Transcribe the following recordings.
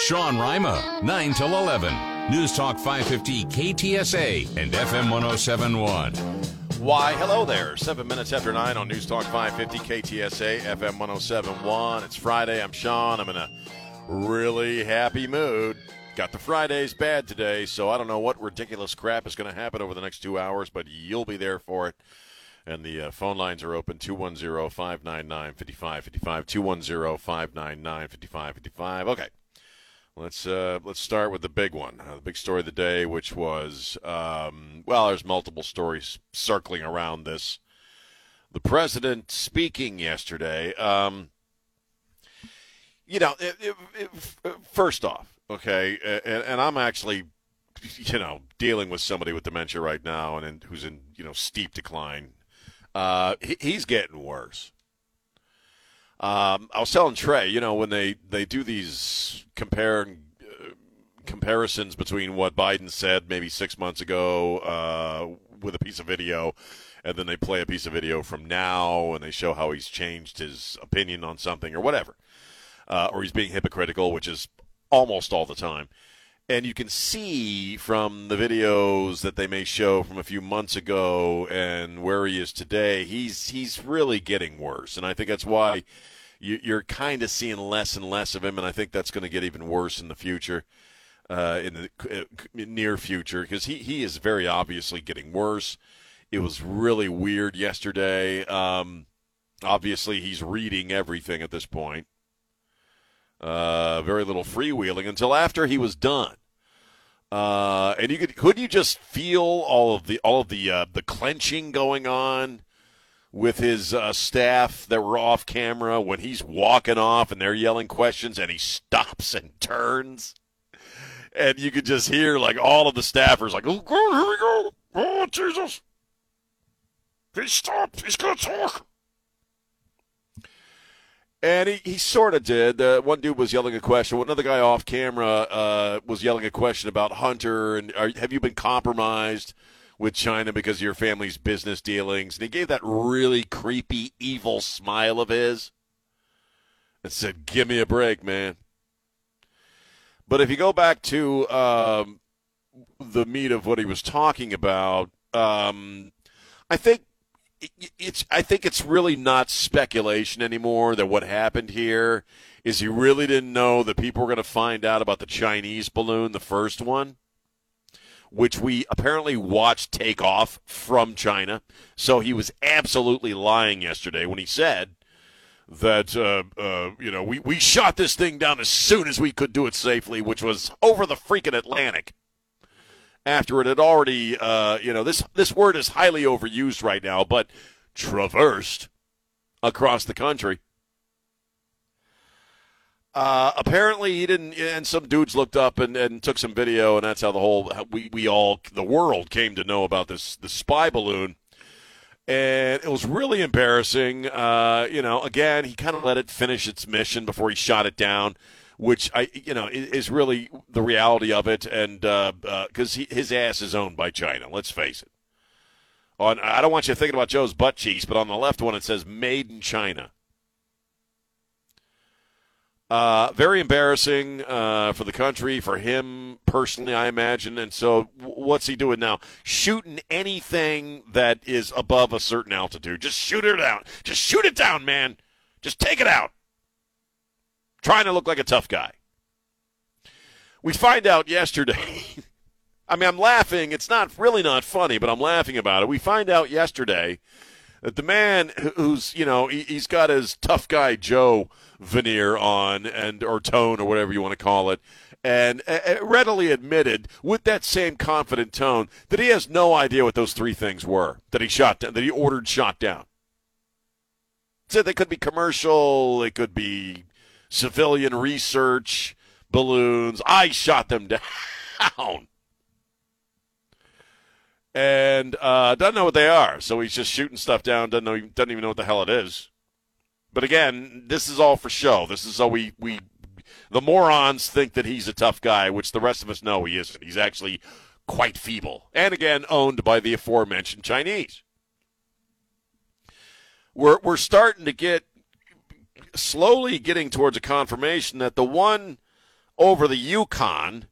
Sean Rima, 9 till 11. News Talk 550 KTSA and FM 1071. Why, hello there. Seven minutes after nine on News Talk 550 KTSA FM 1071. It's Friday. I'm Sean. I'm in a really happy mood. Got the Fridays bad today, so I don't know what ridiculous crap is going to happen over the next two hours, but you'll be there for it. And the uh, phone lines are open 210 599 5555. 210 599 5555. Okay. Let's uh, let's start with the big one, uh, the big story of the day, which was um, well, there's multiple stories circling around this. The president speaking yesterday. Um, you know, it, it, it, first off, okay, and, and, I'm actually, you know, dealing with somebody with dementia right now, and, who's in you know steep decline. Uh, he, he's getting worse. Um, I was telling Trey, you know, when they, they do these compare uh, comparisons between what Biden said maybe six months ago uh, with a piece of video, and then they play a piece of video from now, and they show how he's changed his opinion on something or whatever, uh, or he's being hypocritical, which is almost all the time. And you can see from the videos that they may show from a few months ago and where he is today, he's he's really getting worse, and I think that's why you, are kind of seeing less and less of him, and I think that's going to get even worse in the future, uh, in the uh, near future, because he, he is very obviously getting worse. It was really weird yesterday. Um, obviously, he's reading everything at this point. Uh, very little freewheeling until after he was done. Uh, and you could could you just feel all of the all of the uh, the clenching going on with his uh, staff that were off camera when he's walking off and they're yelling questions and he stops and turns. And you could just hear like all of the staffers like, oh, God, here we go. Oh, Jesus. He stopped. He's to talk. And he, he sort of did. Uh, one dude was yelling a question. Another guy off camera uh, was yelling a question about Hunter and are, have you been compromised? with China because of your family's business dealings. And he gave that really creepy, evil smile of his and said, Give me a break, man. But if you go back to um, the meat of what he was talking about, um, I think it's I think it's really not speculation anymore that what happened here is he really didn't know that people were going to find out about the Chinese balloon, the first one which we apparently watched take off from China. So he was absolutely lying yesterday when he said that uh, uh, you know we, we shot this thing down as soon as we could do it safely, which was over the freaking Atlantic. After it had already, uh, you know, this this word is highly overused right now, but traversed across the country. Uh, apparently he didn't, and some dudes looked up and, and took some video, and that's how the whole we, we all the world came to know about this the spy balloon, and it was really embarrassing. Uh, you know, again, he kind of let it finish its mission before he shot it down, which I you know is really the reality of it, and because uh, uh his ass is owned by China. Let's face it. On I don't want you thinking about Joe's butt cheeks, but on the left one it says "Made in China." Uh, very embarrassing uh, for the country, for him personally, I imagine. And so, what's he doing now? Shooting anything that is above a certain altitude. Just shoot it down. Just shoot it down, man. Just take it out. Trying to look like a tough guy. We find out yesterday. I mean, I'm laughing. It's not really not funny, but I'm laughing about it. We find out yesterday that the man who's, you know, he's got his tough guy Joe veneer on and or tone or whatever you want to call it and uh, readily admitted with that same confident tone that he has no idea what those three things were that he shot down, that he ordered shot down. Said they could be commercial, it could be civilian research, balloons. I shot them down. And uh, doesn't know what they are, so he's just shooting stuff down. Doesn't know, doesn't even know what the hell it is. But again, this is all for show. This is so we we the morons think that he's a tough guy, which the rest of us know he isn't. He's actually quite feeble, and again owned by the aforementioned Chinese. We're we're starting to get slowly getting towards a confirmation that the one over the Yukon,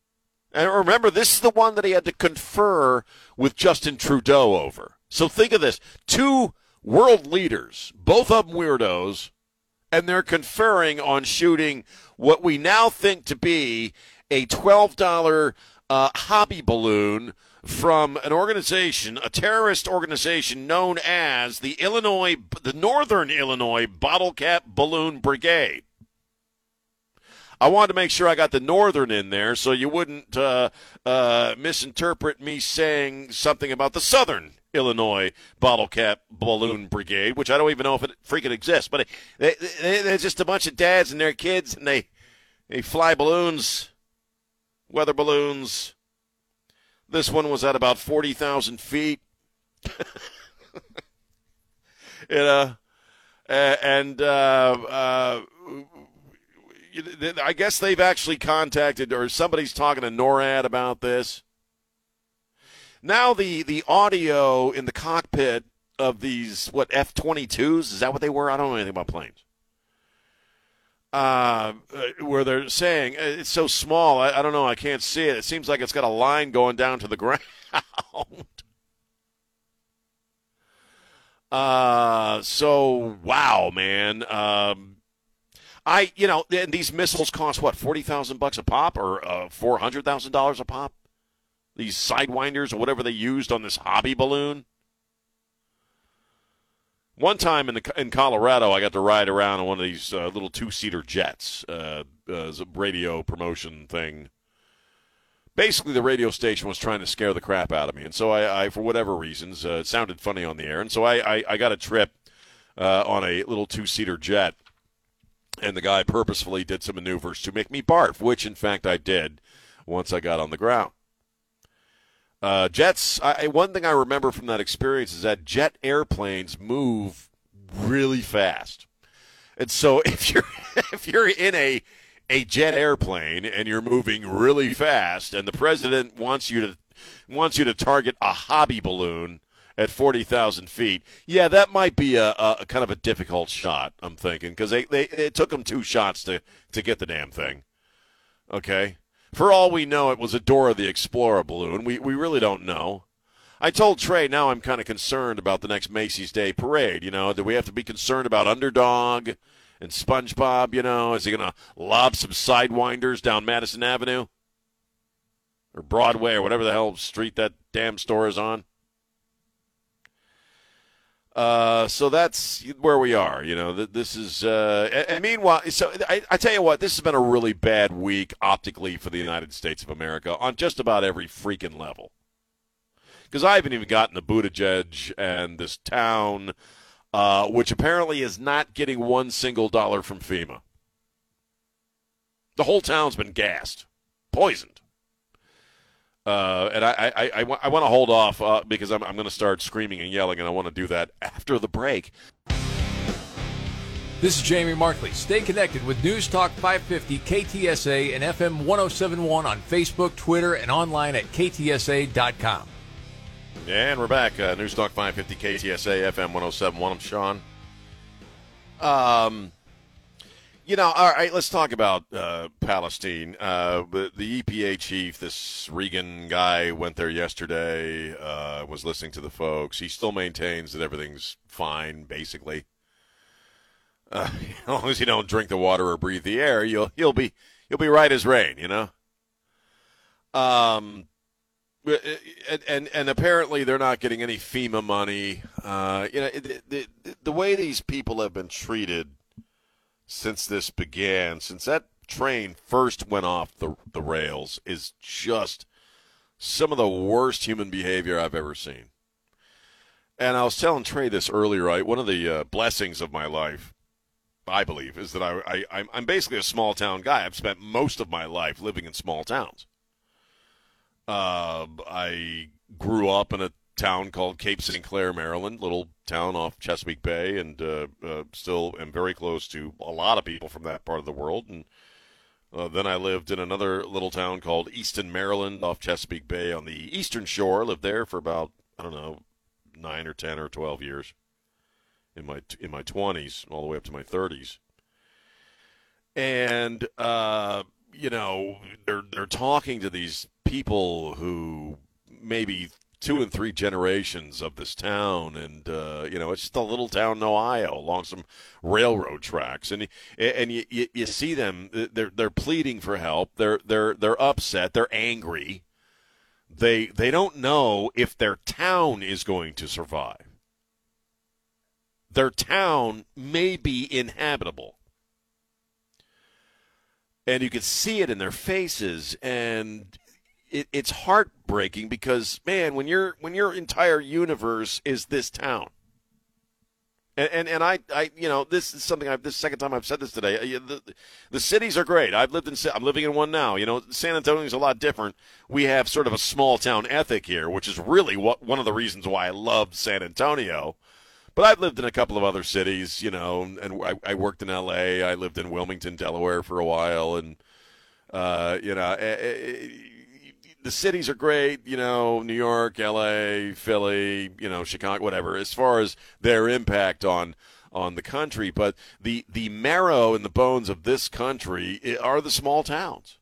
and remember, this is the one that he had to confer with Justin Trudeau over. So think of this two world leaders, both of them weirdos, and they're conferring on shooting what we now think to be a $12 uh, hobby balloon from an organization, a terrorist organization known as the Illinois, the Northern Illinois Bottle Cap Balloon Brigade. I wanted to make sure I got the Northern in there so you wouldn't uh, uh, misinterpret me saying something about the Southern Illinois Bottle Cap Balloon Brigade, which I don't even know if it freaking exists. But they, they, they're just a bunch of dads and their kids, and they they fly balloons, weather balloons, this one was at about 40,000 feet. you know, and uh, uh, I guess they've actually contacted, or somebody's talking to NORAD about this. Now the the audio in the cockpit of these what F twenty twos is that what they were? I don't know anything about planes uh, where they're saying uh, it's so small. I, I, don't know. I can't see it. It seems like it's got a line going down to the ground. uh, so wow, man. Um, I you know these missiles cost what forty thousand bucks a pop or uh, four hundred thousand dollars a pop. These sidewinders or whatever they used on this hobby balloon. One time in the in Colorado, I got to ride around on one of these uh, little two seater jets, uh, as a radio promotion thing. Basically, the radio station was trying to scare the crap out of me, and so I, I for whatever reasons, uh, it sounded funny on the air, and so I, I, I got a trip uh, on a little two seater jet, and the guy purposefully did some maneuvers to make me barf, which in fact I did once I got on the ground. Uh, jets. I, one thing I remember from that experience is that jet airplanes move really fast, and so if you're if you're in a a jet airplane and you're moving really fast, and the president wants you to wants you to target a hobby balloon at forty thousand feet, yeah, that might be a, a, kind of a difficult shot. I'm thinking because they, they it took them two shots to to get the damn thing. Okay, for all we know, it was a Dora the Explorer balloon. We, we really don't know. I told Trey now I'm kind of concerned about the next Macy's Day Parade. You know, do we have to be concerned about Underdog and SpongeBob? You know, is he going to lob some sidewinders down Madison Avenue or Broadway or whatever the hell street that damn store is on? Uh, so that's where we are. You know, this is. Uh, and, meanwhile, so I, I, tell you what, this has been a really bad week optically for the United States of America on just about every freaking level. Because I haven't even gotten the Buttigieg and this town, uh, which apparently is not getting one single dollar from FEMA. The whole town's been gassed, poisoned. Uh, and I, I, I, I want to hold off uh, because I'm, I'm going to start screaming and yelling, and I want to do that after the break. This is Jamie Markley. Stay connected with News Talk 550 KTSA and FM 1071 on Facebook, Twitter, and online at ktsa.com. And we're back. Uh, News Talk 550 KTSA FM 1071. I'm Sean. Um, you know, all right, let's talk about uh, Palestine. Uh, the EPA chief, this Regan guy, went there yesterday, uh, was listening to the folks. He still maintains that everything's fine, basically. Uh, as long as you don't drink the water or breathe the air, you'll you'll be you'll be right as rain, you know. Um, and and, and apparently they're not getting any FEMA money. Uh, you know, the, the the way these people have been treated since this began, since that train first went off the, the rails, is just some of the worst human behavior I've ever seen. And I was telling Trey this earlier, right? One of the uh, blessings of my life I believe, is that I, I I'm basically a small town guy. I've spent most of my life living in small towns. Uh, I grew up in a town called Cape St. Clair, Maryland, little town off Chesapeake Bay, and uh, uh, still am very close to a lot of people from that part of the world. And uh, then I lived in another little town called Easton, Maryland, off Chesapeake Bay on the eastern shore. Lived there for about I don't know nine or ten or twelve years in my in my twenties, all the way up to my thirties. And uh, you know, they're they're talking to these people who maybe two and three generations of this town, and uh, you know it's just a little town in Ohio along some railroad tracks, and and you, you, you see them they're they're pleading for help, they're they're they're upset, they're angry, they they don't know if their town is going to survive. Their town may be inhabitable. And you can see it in their faces, and it, it's heartbreaking because man, when your when your entire universe is this town, and and, and I, I you know this is something I've this second time I've said this today. The, the cities are great. I've lived in I'm living in one now. You know, San Antonio is a lot different. We have sort of a small town ethic here, which is really what one of the reasons why I love San Antonio. But I've lived in a couple of other cities, you know, and I, I worked in L.A. I lived in Wilmington, Delaware for a while, and uh, you know. It, it, the cities are great, you know, New York, L.A., Philly, you know, Chicago, whatever, as far as their impact on on the country. But the the marrow and the bones of this country eh, are the small towns.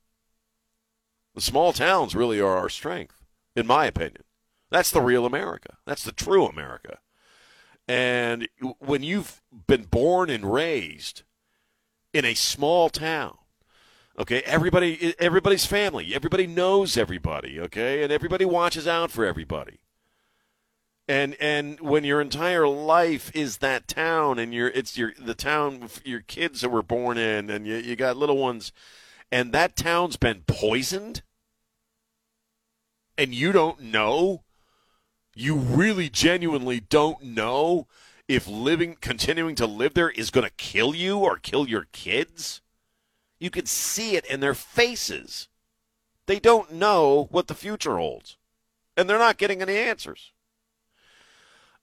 The small towns really are our strength, in my opinion. That's the real America. That's the true America. And when you've been born and raised in a small town Okay, everybody, everybody's family. Everybody knows everybody. Okay, and everybody watches out for everybody. And and when your entire life is that town, and you're it's your the town your kids that were born in, and you you got little ones, and that town's been poisoned, and you don't know, you really genuinely don't know if living continuing to live there is going to kill you or kill your kids you could see it in their faces. They don't know what the future holds, and they're not getting any answers.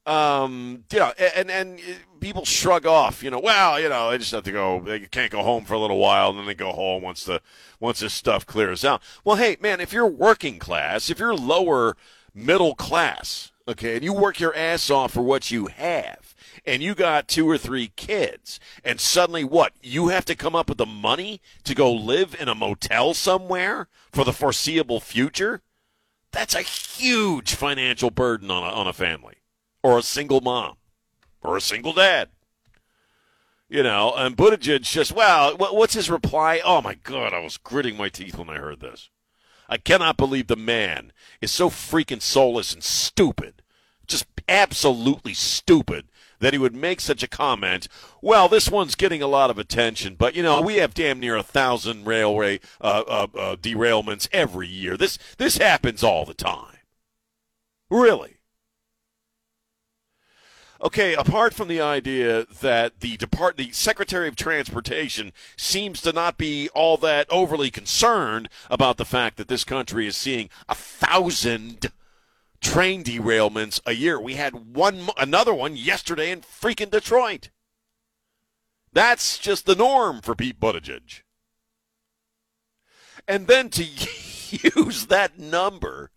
Um, you know, and and people shrug off. You know, well, you know, they just have to go. They can't go home for a little while, and then they go home once the once this stuff clears out. Well, hey, man, if you're working class, if you're lower middle class, okay, and you work your ass off for what you have, and you got two or three kids, and suddenly what? You have to come up with the money to go live in a motel somewhere for the foreseeable future? That's a huge financial burden on a, on a family, or a single mom, or a single dad. You know, and Buttigieg just, well, what's his reply? Oh my God, I was gritting my teeth when I heard this. I cannot believe the man is so freaking soulless and stupid. Just absolutely stupid that he would make such a comment. Well, this one's getting a lot of attention, but you know we have damn near a thousand railway uh, uh, uh, derailments every year. This this happens all the time. Really. Okay, apart from the idea that the depart the Secretary of Transportation seems to not be all that overly concerned about the fact that this country is seeing a thousand train derailments a year. We had one, another one yesterday in freaking Detroit. That's just the norm for Pete Buttigieg. And then to use that number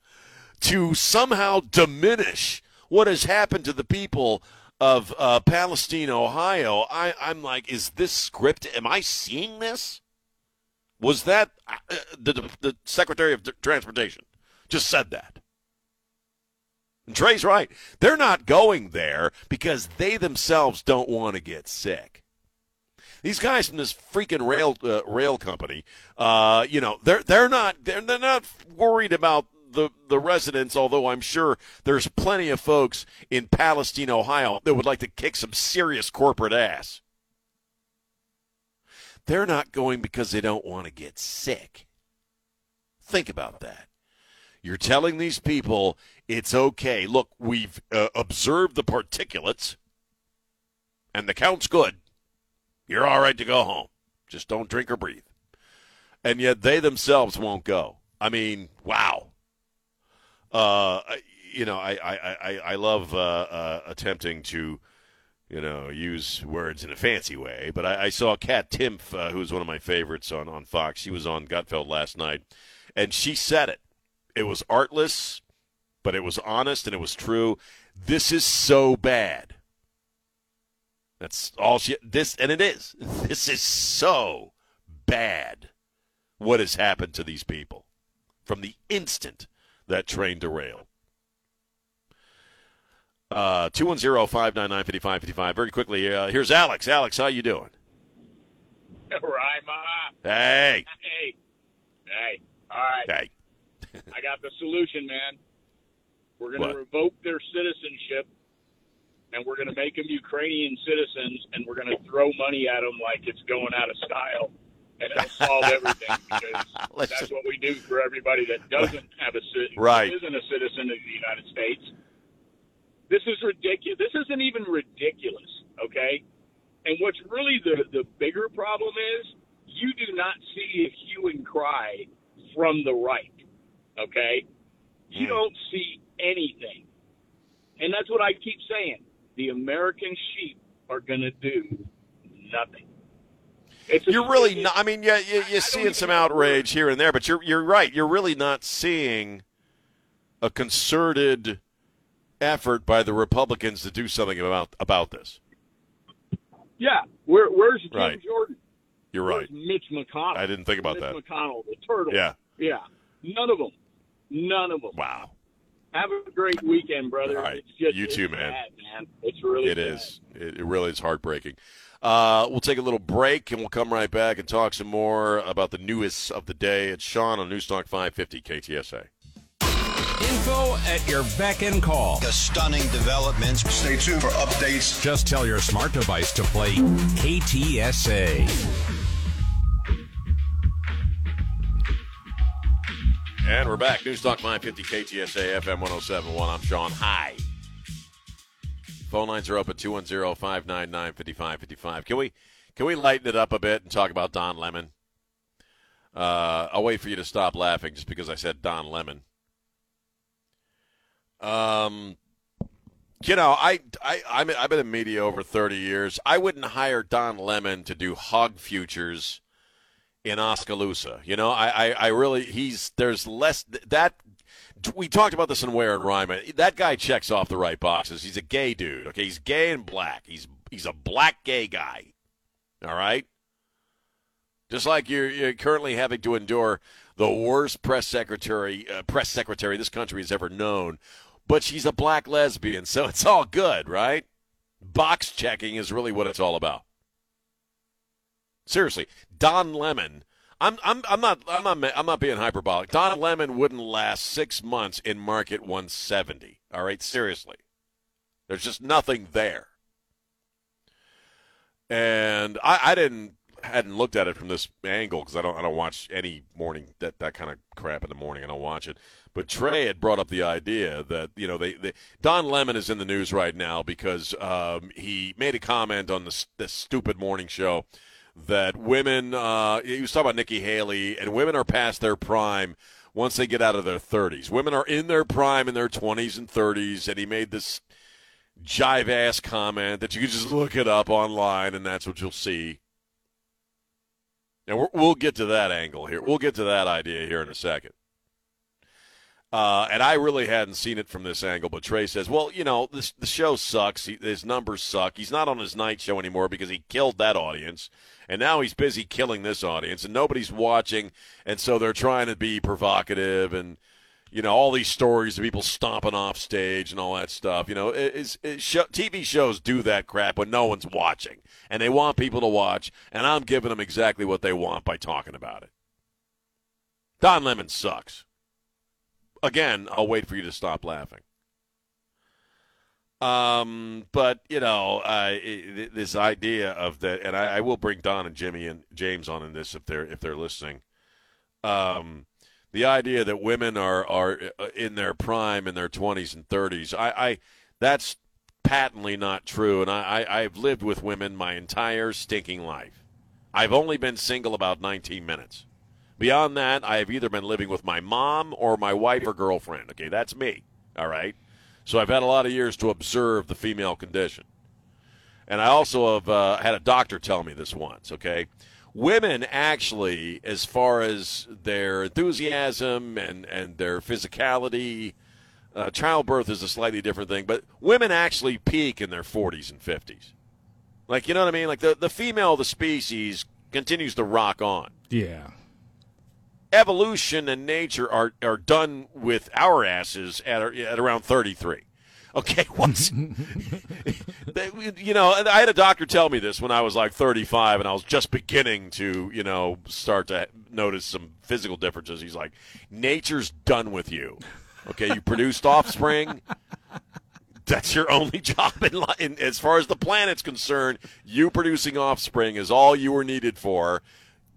to somehow diminish what has happened to the people of uh, Palestine, Ohio, I, I'm like, is this script? Am I seeing this? Was that uh, the, the Secretary of Transportation just said that? And Trey's right. They're not going there because they themselves don't want to get sick. These guys from this freaking rail uh, rail company, uh, you know, they're they're not they're, they're not worried about the the residents. Although I'm sure there's plenty of folks in Palestine, Ohio, that would like to kick some serious corporate ass. They're not going because they don't want to get sick. Think about that. You're telling these people it's okay. Look, we've uh, observed the particulates, and the count's good. You're all right to go home. Just don't drink or breathe. And yet they themselves won't go. I mean, wow. Uh, you know, I I, I, I love uh, uh, attempting to, you know, use words in a fancy way. But I, I saw Kat Timpf, uh, who's one of my favorites on, on Fox. She was on Gutfeld last night, and she said it. It was artless, but it was honest and it was true. This is so bad. That's all she. This and it is. This is so bad. What has happened to these people from the instant that train derailed? Uh, 210-599-5555. Very quickly, uh, here's Alex. Alex, how you doing? Rima. Hey. Hey. Hey. All right. Hey. I got the solution, man. We're going to revoke their citizenship, and we're going to make them Ukrainian citizens, and we're going to throw money at them like it's going out of style, and it'll solve everything because that's what we do for everybody that doesn't have a citizen, Right. isn't a citizen of the United States. This is ridiculous. This isn't even ridiculous, okay? And what's really the the bigger problem is you do not see a hue and cry from the right, okay? You Hmm. don't see anything. And that's what I keep saying. The American sheep are going to do nothing. You're really not. I mean, yeah, you, you're seeing some outrage here and there, but you're you're right. You're really not seeing a concerted effort by the Republicans to do something about about this. Yeah. Where, where's Jim Right. Jordan? You're right. Where's Mitch McConnell? I didn't think about Mitch that. McConnell, the turtle. Yeah. Yeah. None of them. None of them. Wow. Have a great weekend, brother. All right. It's just, You it's too, man. bad, man. It's really It bad. is. It, it really is heartbreaking. Uh, we'll take a little break and we'll come right back and talk some more about the newest of the day. It's Sean on Newstalk 550 KTSA. Info at your beck and call. The stunning developments. Stay tuned for updates. Just tell your smart device to play KTSA. And we're back. Newstalk 550 KTSA FM 1071. I'm Sean. Hi. Phone lines are open 210 599 5555. Can we can we lighten it up a bit and talk about Don Lemon? Uh, I'll wait for you to stop laughing just because I said Don Lemon. Um, you know, I, I, I'm, I've been in media over 30 years. I wouldn't hire Don Lemon to do hog futures in Oskaloosa. You know, I, I, I really, he's, there's less, that, we talked about this in Ware and Rima. That guy checks off the right boxes. He's a gay dude. Okay. He's gay and black. He's, he's a black gay guy. All right. Just like you're, you're currently having to endure the worst press secretary, uh, press secretary this country has ever known, but she's a black lesbian, so it's all good, right? Box checking is really what it's all about. Seriously, Don Lemon. I'm I'm I'm not I'm not I'm not being hyperbolic. Don Lemon wouldn't last six months in market 170. All right, seriously. There's just nothing there. And I, I didn't hadn't looked at it from this angle because I don't I don't watch any morning that that kind of crap in the morning. I don't watch it. But Trey had brought up the idea that you know they, they Don Lemon is in the news right now because um, he made a comment on this this stupid morning show that women uh, he was talking about Nikki Haley and women are past their prime once they get out of their 30s. Women are in their prime in their 20s and 30s, and he made this jive ass comment that you can just look it up online and that's what you'll see. And we're, we'll get to that angle here. We'll get to that idea here in a second. Uh, and I really hadn't seen it from this angle, but Trey says, "Well, you know, this the show sucks. He, his numbers suck. He's not on his night show anymore because he killed that audience, and now he's busy killing this audience, and nobody's watching, and so they're trying to be provocative and." You know all these stories of people stomping off stage and all that stuff. You know, it, show, TV shows do that crap when no one's watching, and they want people to watch. And I'm giving them exactly what they want by talking about it. Don Lemon sucks. Again, I'll wait for you to stop laughing. Um, but you know, uh, this idea of that, and I, I will bring Don and Jimmy and James on in this if they're if they're listening. Um, the idea that women are are in their prime in their twenties and thirties, I, I that's patently not true, and I, I, I've lived with women my entire stinking life. I've only been single about 19 minutes. Beyond that, I have either been living with my mom or my wife or girlfriend. Okay, that's me. All right. So I've had a lot of years to observe the female condition. And I also have uh, had a doctor tell me this once, okay? Women actually, as far as their enthusiasm and, and their physicality, uh, childbirth is a slightly different thing, but women actually peak in their 40s and 50s. Like, you know what I mean? Like, the, the female of the species continues to rock on. Yeah. Evolution and nature are, are done with our asses at, at around 33. Okay, once you know, I had a doctor tell me this when I was like 35, and I was just beginning to, you know, start to notice some physical differences. He's like, "Nature's done with you." Okay, you produced offspring. That's your only job in life. As far as the planet's concerned, you producing offspring is all you were needed for.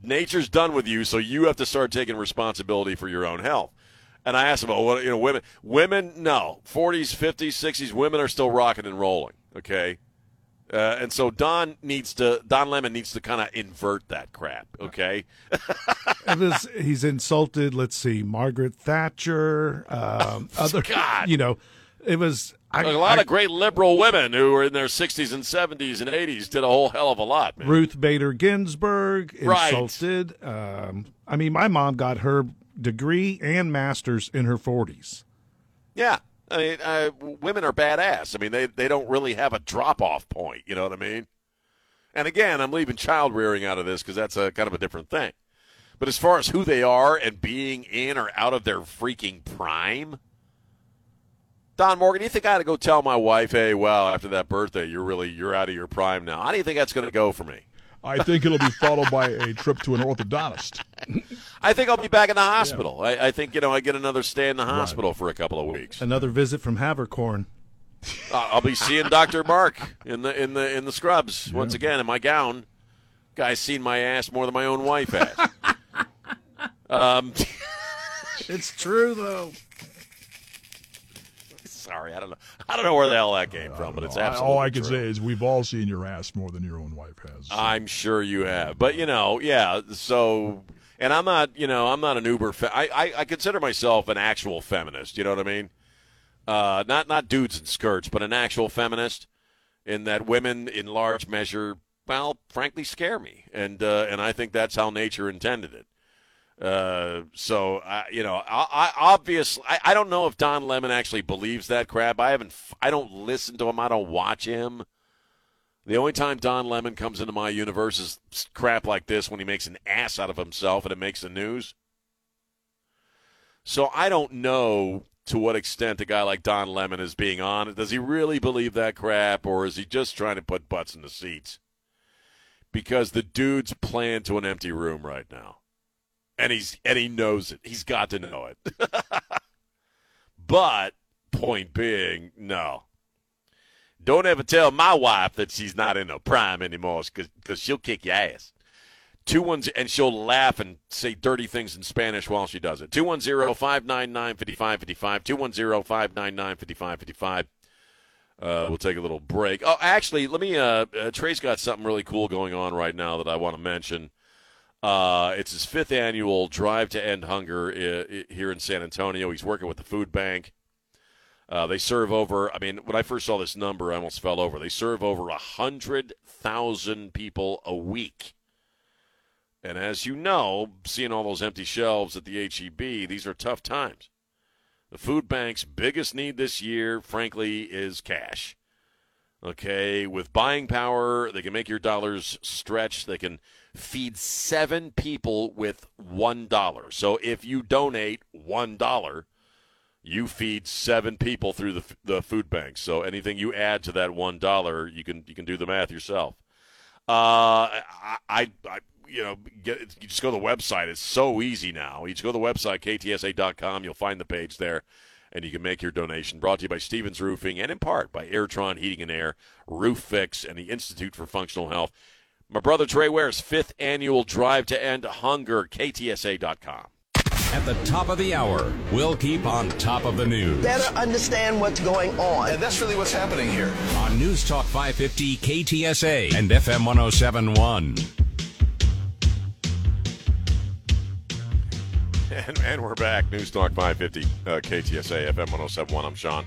Nature's done with you, so you have to start taking responsibility for your own health. And I asked him, "Oh, what you know, women? Women, no, forties, fifties, sixties, women are still rocking and rolling." Okay, uh, and so Don needs to Don Lemon needs to kind of invert that crap. Okay, was, he's insulted. Let's see, Margaret Thatcher, um, other, God. you know, it was I, a lot I, of great liberal women who were in their 60s and 70s and 80s did a whole hell of a lot. Man. Ruth Bader Ginsburg Right. insulted. Um, I mean, my mom got her degree and master's in her 40s. Yeah. I mean, uh, women are badass. I mean, they, they don't really have a drop off point. You know what I mean? And again, I'm leaving child rearing out of this because that's a kind of a different thing. But as far as who they are and being in or out of their freaking prime, Don Morgan, do you think I had to go tell my wife, "Hey, well, after that birthday, you're really you're out of your prime now"? How do you think that's going to go for me? I think it'll be followed by a trip to an orthodontist. I think I'll be back in the hospital. I, I think you know I get another stay in the hospital for a couple of weeks. Another visit from Havercorn. Uh, I'll be seeing Doctor Mark in the in the in the scrubs once again in my gown. Guy's seen my ass more than my own wife has. um, It's true, though. Sorry, I don't know. I don't know where the hell that came from, but it's I- absolutely all I can true. say is we've all seen your ass more than your own wife has. I'm sure you have, but you know, yeah. So, and I'm not, you know, I'm not an uber. Fe- I, I I consider myself an actual feminist. You know what I mean? Uh, not not dudes in skirts, but an actual feminist. In that women, in large measure, well, frankly, scare me, and uh, and I think that's how nature intended it. Uh, so I, you know, I, I obviously I, I don't know if Don Lemon actually believes that crap. I haven't. I don't listen to him. I don't watch him. The only time Don Lemon comes into my universe is crap like this when he makes an ass out of himself and it makes the news. So I don't know to what extent a guy like Don Lemon is being honest. Does he really believe that crap or is he just trying to put butts in the seats? Because the dude's playing to an empty room right now. And he's and he knows it. He's got to know it. but point being, no. Don't ever tell my wife that she's not in her prime anymore because she'll kick your ass. Two ones, and she'll laugh and say dirty things in Spanish while she does it. 210 599 5555. 210 599 5555. Uh, we'll take a little break. Oh, actually, let me. Uh, uh, Trey's got something really cool going on right now that I want to mention. Uh, it's his fifth annual Drive to End Hunger uh, i- here in San Antonio. He's working with the food bank. Uh, they serve over. I mean, when I first saw this number, I almost fell over. They serve over a hundred thousand people a week. And as you know, seeing all those empty shelves at the HEB, these are tough times. The food bank's biggest need this year, frankly, is cash. Okay, with buying power, they can make your dollars stretch. They can feed seven people with one dollar. So if you donate one dollar, you feed seven people through the, the food bank. So anything you add to that one dollar, you can you can do the math yourself. Uh, I, I, I you know, get, you just go to the website. It's so easy now. You just go to the website ktsa.com. You'll find the page there, and you can make your donation. Brought to you by Stevens Roofing and in part by Airtron Heating and Air, Roof Fix, and the Institute for Functional Health. My brother Trey Ware's fifth annual Drive to End Hunger, ktsa.com. At the top of the hour, we'll keep on top of the news. Better understand what's going on. And that's really what's happening here. On News Talk 550 KTSA and FM 1071. And, and we're back. News Talk 550, uh, KTSA, FM 1071. I'm Sean.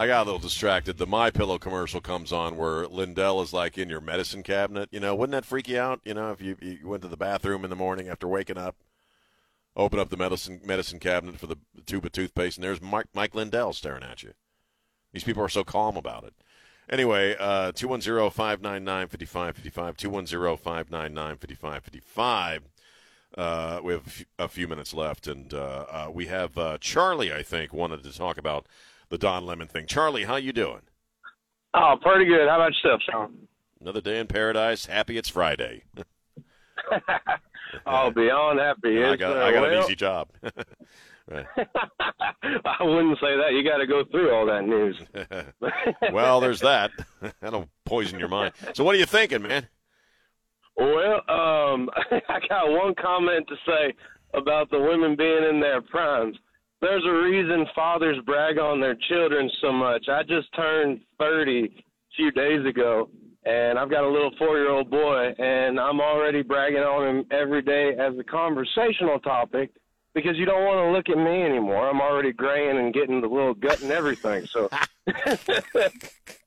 I got a little distracted. The My Pillow commercial comes on where Lindell is like in your medicine cabinet. You know, wouldn't that freak you out? You know, if you, you went to the bathroom in the morning after waking up, open up the medicine medicine cabinet for the tube of toothpaste, and there's Mike, Mike Lindell staring at you. These people are so calm about it. Anyway, uh, 210 599 5555, 210 599 5555. Uh, we have a few, a few minutes left, and uh, uh, we have uh, Charlie. I think wanted to talk about the Don Lemon thing. Charlie, how you doing? Oh, pretty good. How about yourself, Sean? Another day in paradise. Happy it's Friday. oh, beyond happy. I got, I got well, an easy job. I wouldn't say that. You got to go through all that news. well, there's that. That'll poison your mind. So, what are you thinking, man? Well, um, I got one comment to say about the women being in their primes. There's a reason fathers brag on their children so much. I just turned 30 a few days ago, and I've got a little four-year-old boy, and I'm already bragging on him every day as a conversational topic because you don't want to look at me anymore. I'm already graying and getting the little gut and everything. So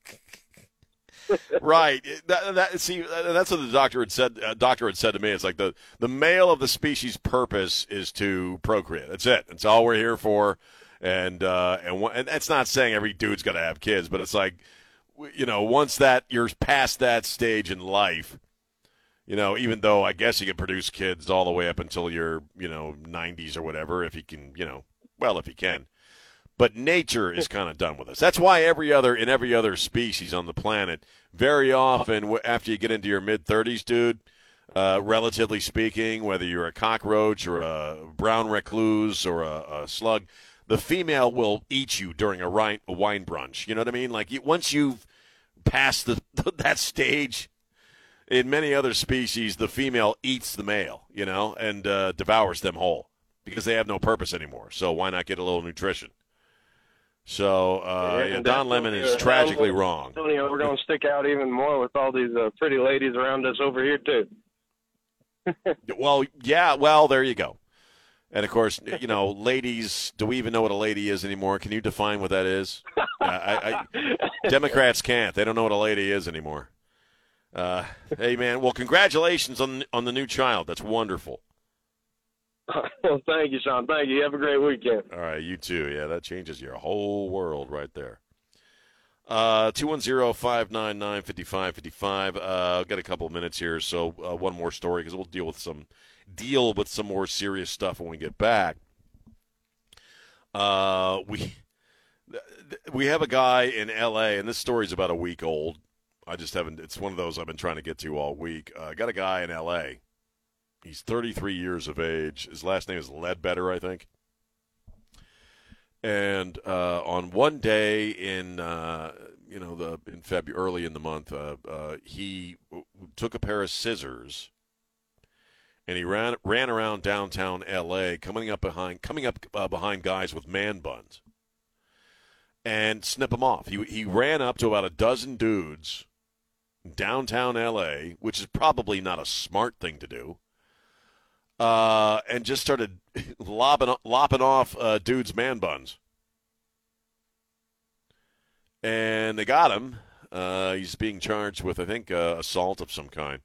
right. That, that, see, that's what the doctor had said. Uh, doctor had said to me. It's like the the male of the species' purpose is to procreate. That's it. That's all we're here for. And uh, and and that's not saying every dude's got to have kids, but it's like, you know, once that you're past that stage in life, you know, even though I guess you can produce kids all the way up until your you know 90s or whatever, if you can, you know, well, if you can but nature is kind of done with us. That's why every other in every other species on the planet, very often after you get into your mid 30s, dude, uh, relatively speaking, whether you're a cockroach or a brown recluse or a, a slug, the female will eat you during a, wine, brunch. You know what I mean? Like once you've passed the, that stage, in many other species, the female eats the male, you know, and uh, devours them whole because they have no purpose anymore. So why not get a little nutrition? So uh, yeah, Don Lemon is tragically wrong. Antonio, we're going to stick out even more with all these uh, pretty ladies around us over here too. well, yeah. Well, there you go. And of course, you know, ladies. Do we even know what a lady is anymore? Can you define what that is? uh, I, I, Democrats can't. They don't know what a lady is anymore. Uh, hey, man. Well, congratulations on on the new child. That's wonderful. well, thank you, Sean. Thank you. Have a great weekend. All right, you too. Yeah, that changes your whole world right there. Uh, 210-599-5555. Uh, I've got a couple of minutes here, so uh, one more story because we'll deal with some deal with some more serious stuff when we get back. Uh, we we have a guy in L.A. and this story's about a week old. I just haven't. It's one of those I've been trying to get to all week. Uh, got a guy in L.A. He's 33 years of age. His last name is Ledbetter, I think. And uh, on one day in uh, you know the in February, early in the month, uh, uh he w- took a pair of scissors and he ran ran around downtown L.A. coming up behind coming up uh, behind guys with man buns and snip them off. He he ran up to about a dozen dudes downtown L.A., which is probably not a smart thing to do uh, and just started lopping, lopping off uh, dude's man buns. And they got him. Uh, he's being charged with, I think, uh, assault of some kind.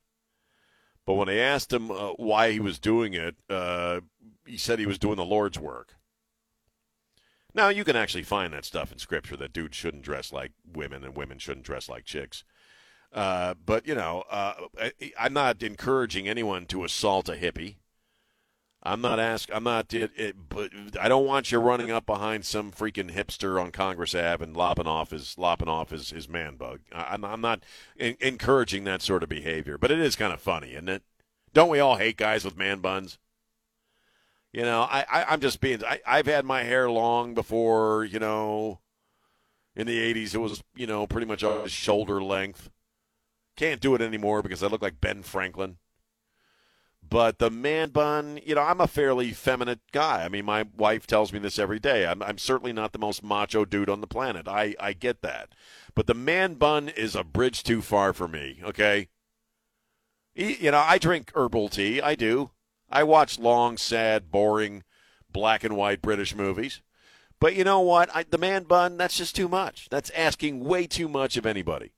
But when they asked him uh, why he was doing it, he said he was doing the Lord's work. Now, you can actually find that stuff in Scripture that dudes shouldn't dress like women and women shouldn't dress like chicks. Uh, but, you know, uh, I, I'm not encouraging anyone to assault a hippie. I'm not asking. I'm not. It, it, but I don't want you running up behind some freaking hipster on Congress Ave and lopping off his lopping off his, his man bug. I, am I'm not in, encouraging that sort of behavior, but it is kind of funny, isn't it? Don't we all hate guys with man buns? You know, I, I am just being. I, I've had my hair long before. You know, in the '80s, it was you know pretty much shoulder length. Can't do it anymore because I look like Ben Franklin. But the man bun, you know, I'm a fairly feminine guy. I mean, my wife tells me this every day. I'm, I'm certainly not the most macho dude on the planet. I, I get that. But the man bun is a bridge too far for me, okay? You know, I drink herbal tea. I do. I watch long, sad, boring, black and white British movies. But you know what? I, the man bun, that's just too much. That's asking way too much of anybody.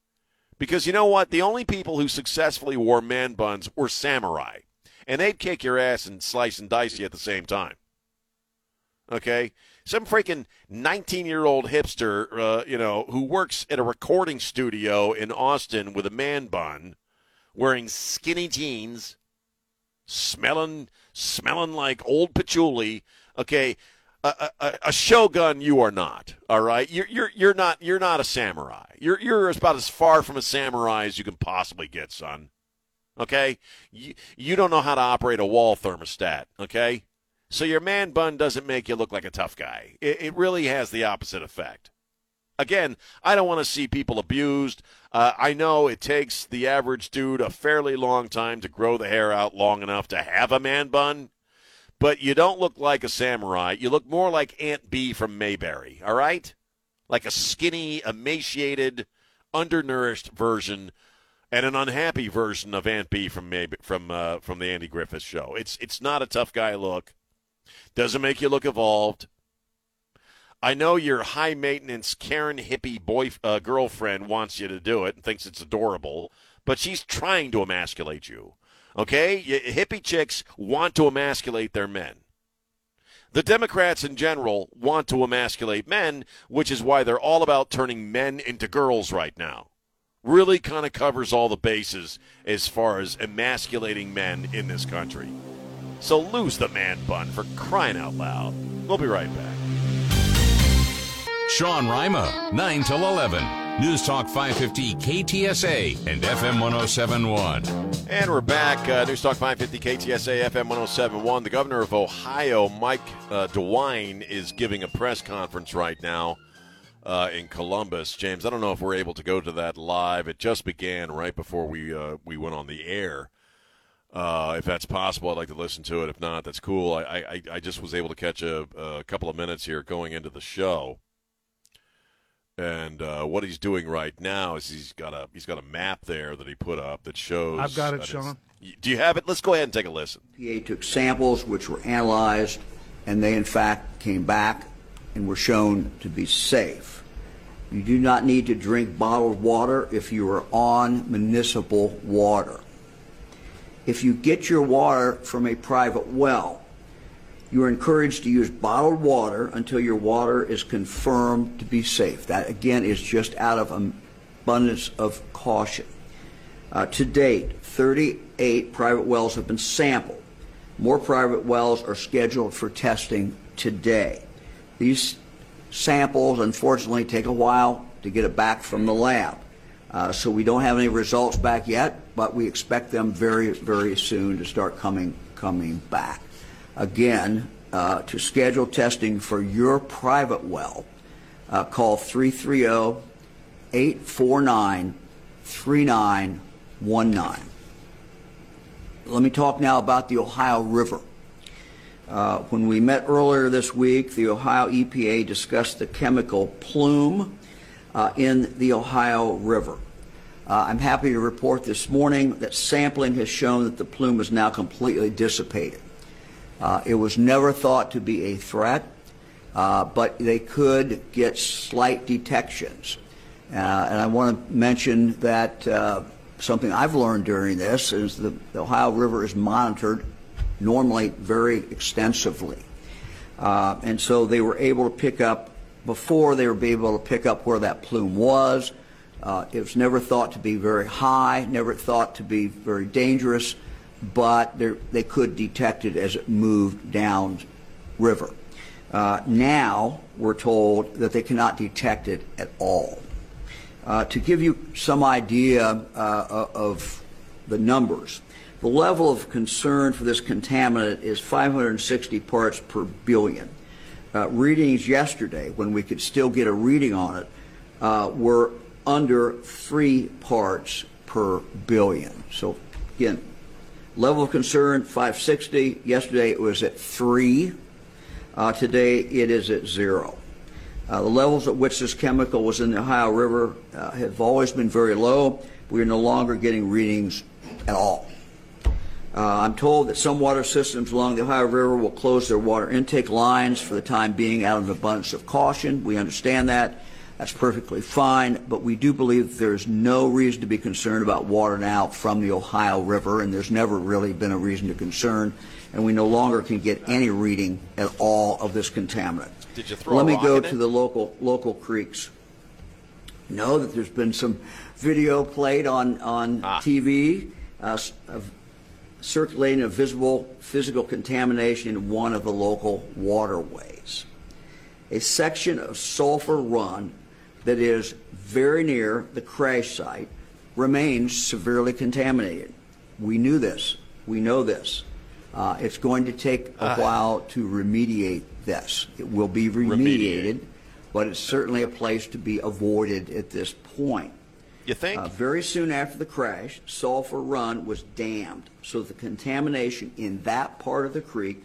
Because you know what? The only people who successfully wore man buns were samurai and they'd kick your ass and slice and dice you at the same time. Okay? Some freaking 19 year old hipster, uh, you know, who works at a recording studio in Austin with a man bun, wearing skinny jeans, smelling, smelling like old patchouli. Okay, a, a, a, shogun you are not. All right, you're you're you're not you're not a samurai. You're you're about as far from a samurai as you can possibly get, son. Okay? You, you don't know how to operate a wall thermostat. Okay? So your man bun doesn't make you look like a tough guy. It, it really has the opposite effect. Again, I don't want to see people abused. Uh, I know it takes the average dude a fairly long time to grow the hair out long enough to have a man bun, but you don't look like a samurai. You look more like Aunt Bee from Mayberry, all right? Like a skinny, emaciated, undernourished version and an unhappy version of Aunt Bee from maybe from uh, from the Andy Griffith show. It's it's not a tough guy look. Doesn't make you look evolved. I know your high maintenance Karen hippie boy uh, girlfriend wants you to do it and thinks it's adorable, but she's trying to emasculate you. Okay, hippie chicks want to emasculate their men. The Democrats in general want to emasculate men, which is why they're all about turning men into girls right now really kind of covers all the bases as far as emasculating men in this country. So lose the man bun for crying out loud. We'll be right back. Sean Rima, 9 till 11. News Talk 550 KTSA and FM 1071. And we're back. Uh, News Talk 550 KTSA FM 1071. The governor of Ohio, Mike uh, DeWine, is giving a press conference right now uh, in Columbus. James, I don't know if we're able to go to that live. It just began right before we uh, we went on the air. Uh, if that's possible, I'd like to listen to it. If not, that's cool. I, I, I just was able to catch a, a couple of minutes here going into the show. And uh, what he's doing right now is he's got a he's got a map there that he put up that shows. I've got it, Sean. Do you have it? Let's go ahead and take a listen. PA took samples which were analyzed, and they in fact came back and were shown to be safe. You do not need to drink bottled water if you are on municipal water. If you get your water from a private well, you are encouraged to use bottled water until your water is confirmed to be safe. That, again, is just out of abundance of caution. Uh, to date, 38 private wells have been sampled. More private wells are scheduled for testing today. These samples, unfortunately, take a while to get it back from the lab. Uh, so we don't have any results back yet, but we expect them very, very soon to start coming coming back. Again, uh, to schedule testing for your private well, uh, call 330 849 3919. Let me talk now about the Ohio River. Uh, when we met earlier this week, the Ohio EPA discussed the chemical plume uh, in the Ohio River. Uh, I'm happy to report this morning that sampling has shown that the plume is now completely dissipated. Uh, it was never thought to be a threat, uh, but they could get slight detections. Uh, and I want to mention that something I've learned during this is the, the Ohio River is monitored normally very extensively. Uh, and so they were able to pick up, before they were able to pick up where that plume was. Uh, it was never thought to be very high, never thought to be very dangerous, but they could detect it as it moved down river. Uh, now we're told that they cannot detect it at all. Uh, to give you some idea uh, of the numbers, the level of concern for this contaminant is 560 parts per billion. Uh, readings yesterday, when we could still get a reading on it, uh, were under three parts per billion. So, again, Level of concern 560. Yesterday it was at 3. Uh, today it is at 0. Uh, the levels at which this chemical was in the Ohio River uh, have always been very low. We are no longer getting readings at all. Uh, I'm told that some water systems along the Ohio River will close their water intake lines for the time being out of an abundance of caution. We understand that. That's perfectly fine, but we do believe there's no reason to be concerned about water now from the Ohio River, and there's never really been a reason to concern, and we no longer can get any reading at all of this contaminant. Did you throw Let me go to it? the local local creeks. Know that there's been some video played on on Ah. TV uh, of circulating of visible physical contamination in one of the local waterways. A section of Sulphur Run that is very near the crash site remains severely contaminated. We knew this. We know this. Uh, it's going to take a Ah. while to remediate this. It will be remediated, but it's certainly a place to be avoided at this point. You think? Uh, very soon after the crash, Sulphur Run was dammed, so the contamination in that part of the creek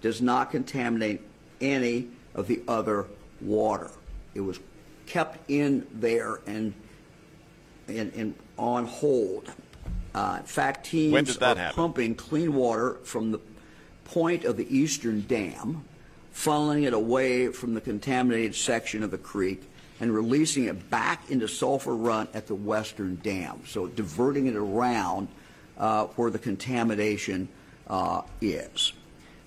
does not contaminate any of the other water. It was kept in there and and, and on hold. Uh, in fact, teams When did that are happen? pumping clean water from the point of the eastern dam, funneling it away from the contaminated section of the creek, and releasing it back into Sulphur Run at the western dam. So diverting it around uh, where the contamination uh, is.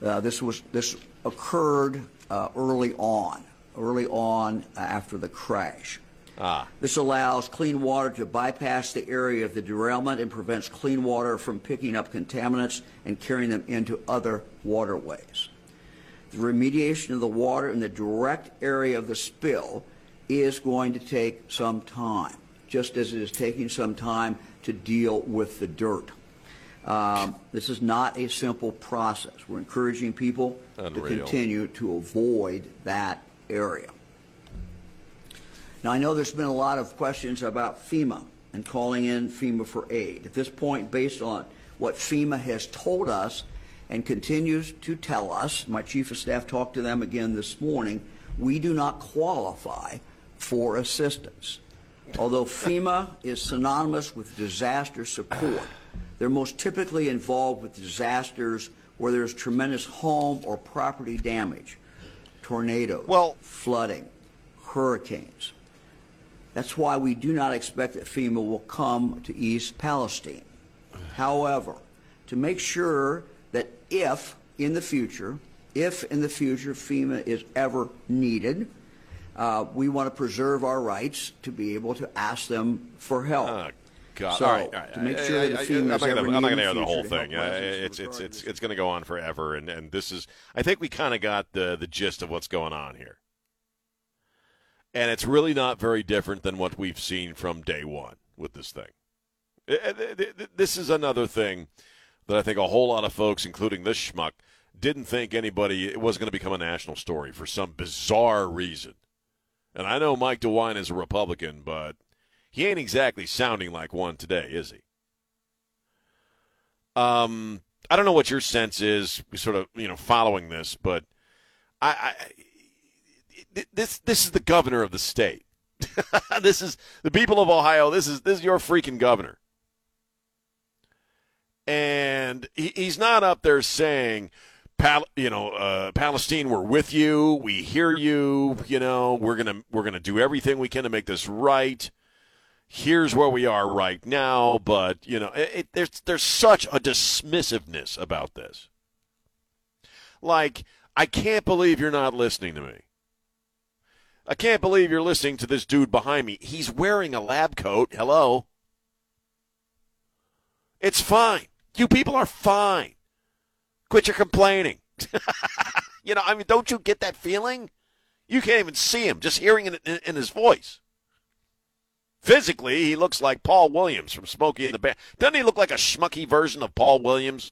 Uh, this was this occurred uh, early on, early on after the crash. Ah. This allows clean water to bypass the area of the derailment and prevents clean water from picking up contaminants and carrying them into other waterways. The remediation of the water in the direct area of the spill is going to take some time, just as it is taking some time to deal with the dirt. Um, this is not a simple process. We're encouraging people to Unreal. continue to avoid that area. Now, I know there's been a lot of questions about FEMA and calling in FEMA for aid. At this point, based on what FEMA has told us and continues to tell us, my chief of staff talked to them again this morning, we do not qualify for assistance. Although FEMA is synonymous with disaster support, they're most typically involved with disasters where there's tremendous home or property damage, tornadoes, Well- flooding, hurricanes. That's why we do not expect that FEMA will come to East Palestine. However, to make sure that if in the future, if in the future FEMA is ever needed, uh, we want to preserve our rights to be able to ask them for help. Oh, God. So, all right, all right. to make I- sure I- that I- the FEMA I'm not gonna- I'm not going to air the whole thing. Uh, it's it's it's it's going to go on forever, and and this is. I think we kind of got the the gist of what's going on here, and it's really not very different than what we've seen from day one with this thing. Th- th- This is another thing that I think a whole lot of folks, including this schmuck, didn't think anybody it was going to become a national story for some bizarre reason. And I know Mike DeWine is a Republican, but he ain't exactly sounding like one today, is he? Um, I don't know what your sense is, sort of, you know, following this, but I, I this this is the governor of the state. this is the people of Ohio. This is this is your freaking governor, and he, he's not up there saying, Pal, you know, uh, Palestine, we're with you. We hear you. You know, we're gonna we're gonna do everything we can to make this right. Here's where we are right now, but you know, it, it, there's there's such a dismissiveness about this. Like, I can't believe you're not listening to me. I can't believe you're listening to this dude behind me. He's wearing a lab coat. Hello. It's fine. You people are fine. Quit your complaining. you know, I mean, don't you get that feeling? You can't even see him, just hearing it in, in his voice. Physically, he looks like Paul Williams from Smokey and the Bandit. Doesn't he look like a schmucky version of Paul Williams?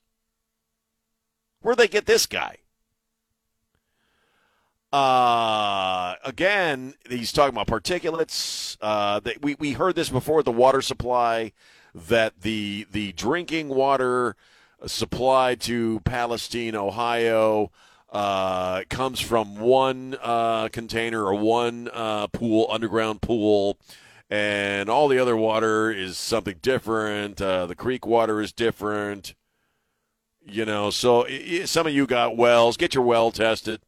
Where'd they get this guy? Uh, again, he's talking about particulates. Uh, we we heard this before the water supply that the the drinking water supplied to Palestine, Ohio, uh, comes from one uh, container or one uh, pool, underground pool, and all the other water is something different. Uh, the creek water is different. You know, so some of you got wells. Get your well tested.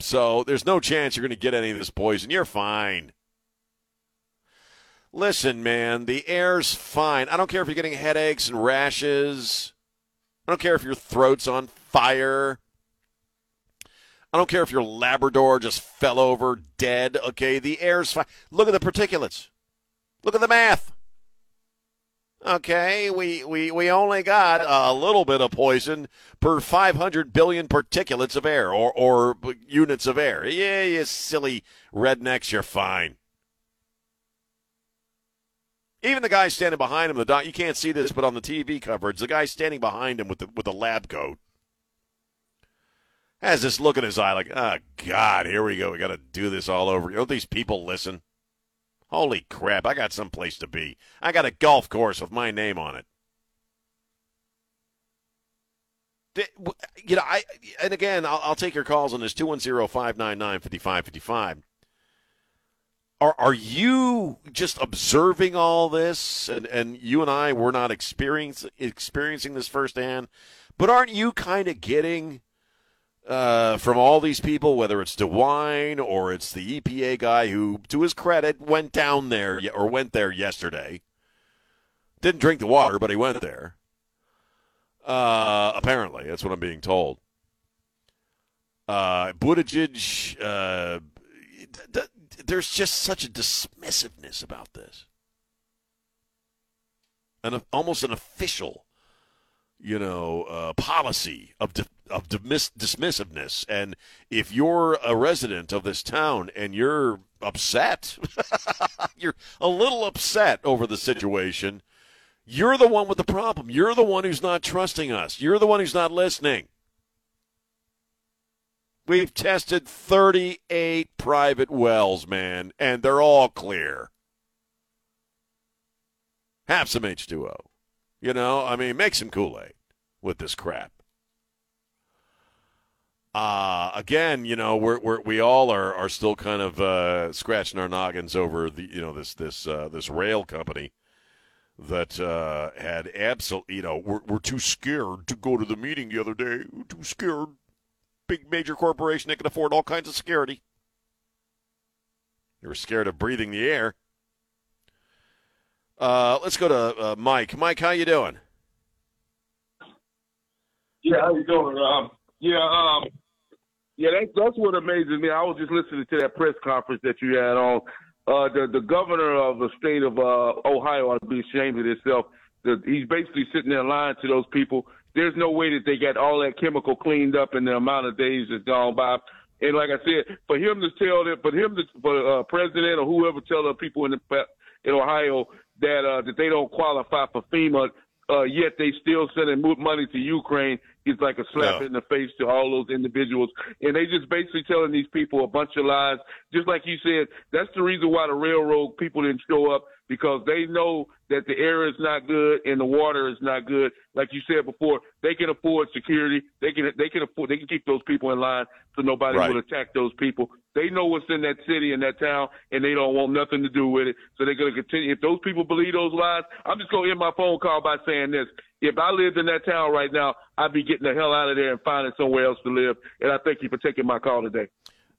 So there's no chance you're going to get any of this poison. You're fine. Listen, man, the air's fine. I don't care if you're getting headaches and rashes. I don't care if your throat's on fire. I don't care if your Labrador just fell over dead. Okay, the air's fine. Look at the particulates. Look at the math. Okay, we, we, we only got a little bit of poison per 500 billion particulates of air or, or units of air. Yeah, you silly rednecks, you're fine. Even the guy standing behind him, the doc, you can't see this, but on the TV coverage, the guy standing behind him with the with the lab coat has this look in his eye, like, oh God, here we go. We got to do this all over. Don't these people listen? Holy crap! I got some place to be. I got a golf course with my name on it. You know, I and again, I'll, I'll take your calls on this 210-599-5555 are are you just observing all this? And and you and I were not experiencing experiencing this firsthand but aren't you kind of getting uh, from all these people whether it's DeWine or it's the EPA guy who to his credit went down there or went there yesterday. Didn't drink the water but he went there. Uh, apparently that's what I'm being told. Uh, Buttigieg uh, there's just such a dismissiveness about this. An almost an official, you know, uh, policy of of dismiss- dismissiveness. And if you're a resident of this town and you're upset, you're a little upset over the situation. You're the one with the problem. You're the one who's not trusting us. You're the one who's not listening. We've tested 38 private wells, man, and they're all clear. Have some H2O. You know, I mean, make some Kool Aid with this crap. Uh, again, you know, we're, we're, we all are, are still kind of uh, scratching our noggins over the, you know, this this uh, this rail company that uh, had absolutely, you know, we're, we're too scared to go to the meeting the other day. We're too scared big major corporation that can afford all kinds of security. You were scared of breathing the air. Uh, let's go to uh, Mike. Mike, how you doing? Yeah, how you doing? Um, yeah, um, yeah, that's that's what amazes me. I was just listening to that press conference that you had on. Uh, the the governor of the state of uh, Ohio ought to be ashamed of himself. The, he's basically sitting there lying to those people there's no way that they got all that chemical cleaned up in the amount of days that's gone by. And like I said, for him to tell that, for him to, for uh, president or whoever tell the people in the in Ohio that uh, that they don't qualify for FEMA, uh, yet they still sending money to Ukraine is like a slap yeah. in the face to all those individuals. And they just basically telling these people a bunch of lies. Just like you said, that's the reason why the railroad people didn't show up because they know that the air is not good and the water is not good. Like you said before, they can afford security. They can they can afford they can keep those people in line so nobody right. will attack those people. They know what's in that city and that town, and they don't want nothing to do with it. So they're going to continue. If those people believe those lies, I'm just going to end my phone call by saying this: If I lived in that town right now, I'd be getting the hell out of there and finding somewhere else to live. And I thank you for taking my call today.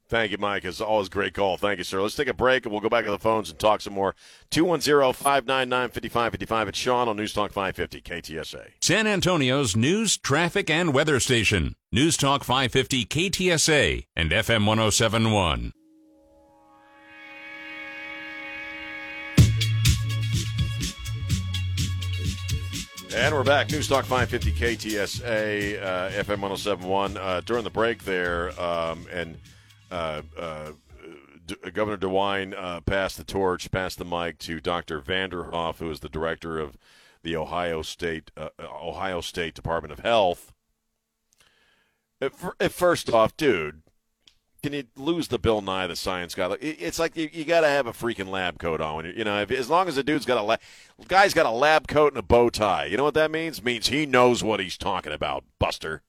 Thank you, Mike. It's always a great call. Thank you, sir. Let's take a break and we'll go back to the phones and talk some more. 210 599 5555. It's Sean on News Talk 550 KTSA. San Antonio's news, traffic, and weather station. News Talk 550 KTSA and FM 1071. And we're back. News Talk 550 KTSA, uh, FM 1071. Uh, during the break there, um, and Uh, uh, D- uh, Governor DeWine uh, passed the torch, passed the mic to Dr. Vanderhoff, who is the director of the Ohio State Ohio State Department of Health. First off, dude, can you lose the Bill Nye the Science Guy? It's like you, you got to have a freaking lab coat on. You, know, if, as long as the dude's got a lab, guy's got a lab coat and a bow tie. You know what that means? It means he knows what he's talking about. Buster,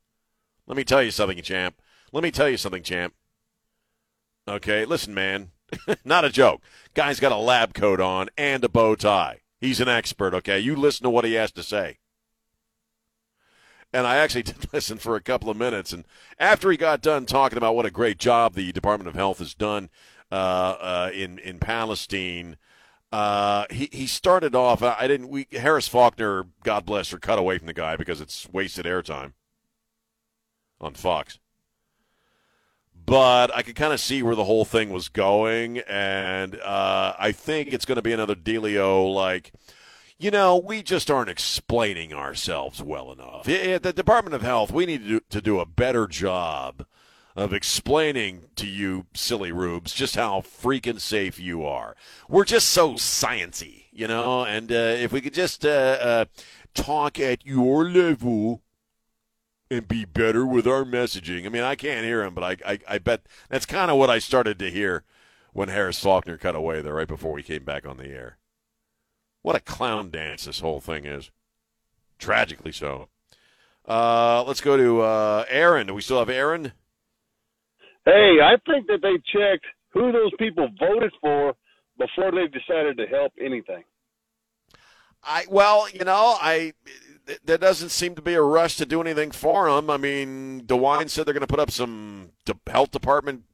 let me tell you something, champ. Let me tell you something, champ. Okay, listen, man. Not a joke. Guy's got a lab coat on and a bow tie. He's an expert. Okay, you listen to what he has to say and I actually did listen for a couple of minutes. And after he got done talking about what a great job the Department of Health has done uh, uh, in in Palestine, uh, he he started off. I didn't. We Harris Faulkner, God bless her, cut away from the guy because it's wasted airtime on Fox. But I could kind of see where the whole thing was going, and uh, I think it's going to be another dealio like you know, we just aren't explaining ourselves well enough. At the Department of Health, we need to do, to do a better job of explaining to you, silly rubes, just how freaking safe you are. We're just so sciency, you know, and uh, if we could just uh, uh, talk at your level and be better with our messaging. I mean, I can't hear him, but I, I, I bet that's kind of what I started to hear when Harris Faulkner cut away there right before we came back on the air. What a clown dance this whole thing is. Tragically so. Uh, let's go to uh, Aaron. Do we still have Aaron? Hey, I think that they checked who those people voted for before they decided to help anything. I well, you know, I there doesn't seem to be a rush to do anything for them. I mean, DeWine said they're going to put up some health department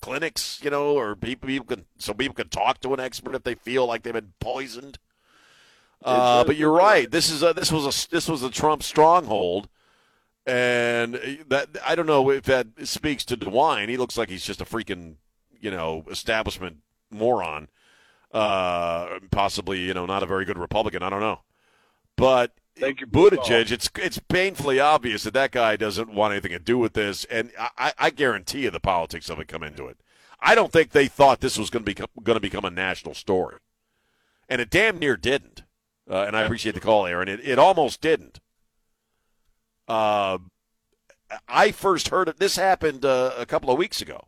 clinics, you know, or people, people can so people can talk to an expert if they feel like they've been poisoned. Uh, but you're right. This is a, this was a this was a Trump stronghold, and that I don't know if that speaks to DeWine. He looks like he's just a freaking you know establishment moron, uh, possibly you know not a very good Republican. I don't know, but Thank you, Buttigieg. It's it's painfully obvious that that guy doesn't want anything to do with this, and I, I guarantee you the politics of it come into it. I don't think they thought this was going to become going to become a national story, and it damn near didn't. Uh, and I appreciate the call, Aaron. It, it almost didn't. Uh, I first heard of this happened uh, a couple of weeks ago.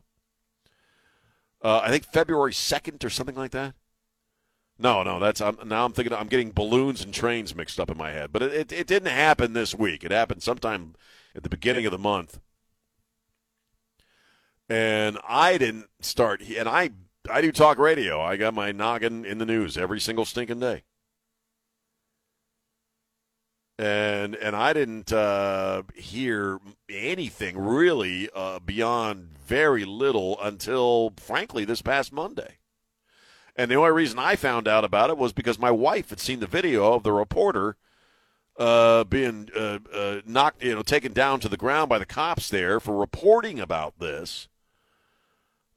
Uh, I think February second or something like that. No, no, that's I'm, now I'm thinking I'm getting balloons and trains mixed up in my head. But it, it, it didn't happen this week. It happened sometime at the beginning of the month, and I didn't start. And I I do talk radio. I got my noggin in the news every single stinking day and and I didn't uh, hear anything really uh, beyond very little until, frankly, this past Monday. And the only reason I found out about it was because my wife had seen the video of the reporter uh, being uh, uh, knocked, you know, taken down to the ground by the cops there for reporting about this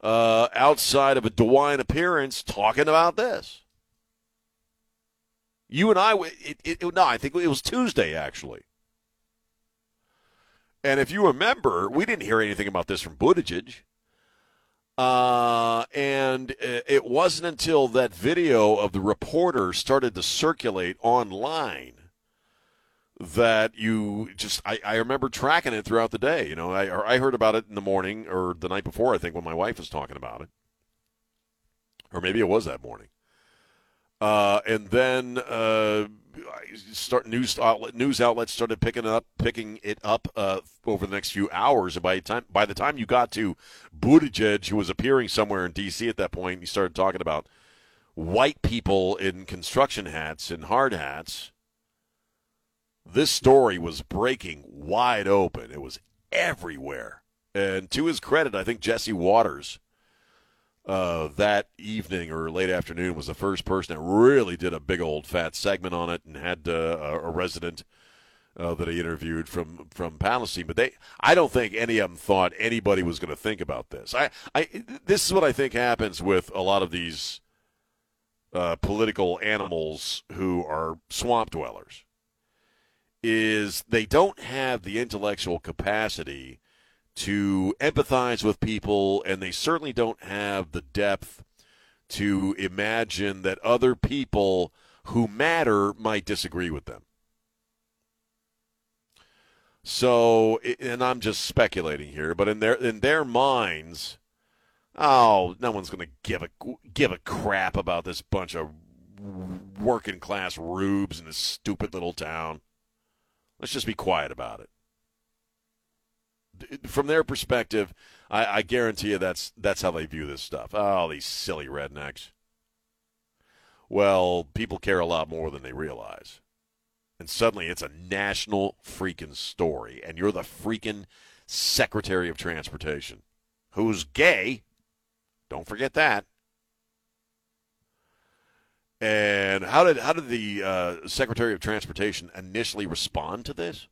uh, outside of a DeWine appearance, talking about this. You and I, it, it, no, I think it was Tuesday actually. And if you remember, we didn't hear anything about this from Buttigieg. Uh, and it wasn't until that video of the reporter started to circulate online that you just I, I remember tracking it throughout the day. You know, I I heard about it in the morning or the night before. I think when my wife was talking about it, or maybe it was that morning. Uh, and then uh, start news outlet news outlets started picking up picking it up uh, over the next few hours. And by the time by the time you got to Buttigieg, who was appearing somewhere in D.C. at that point, you started talking about white people in construction hats and hard hats. This story was breaking wide open. It was everywhere. And to his credit, I think Jesse Watters uh, that evening or late afternoon was the first person that really did a big old fat segment on it and had uh, a resident uh, that he interviewed from from Palestine. But they, I don't think any of them thought anybody was going to think about this. I, I, this is what I think happens with a lot of these uh, political animals who are swamp dwellers. Is they don't have the intellectual capacity to empathize with people, and they certainly don't have the depth to imagine that other people who matter might disagree with them. So, and I'm just speculating here, but in their in their minds, Oh, no one's going to give a give a crap about this bunch of working class rubes in this stupid little town. Let's just be quiet about it. From their perspective, I, I guarantee you that's that's how they view this stuff. Oh, these silly rednecks. Well, people care a lot more than they realize. And suddenly it's a national freaking story, and you're the freaking Secretary of Transportation who's gay. Don't forget that. And how did how did the uh, Secretary of Transportation initially respond to this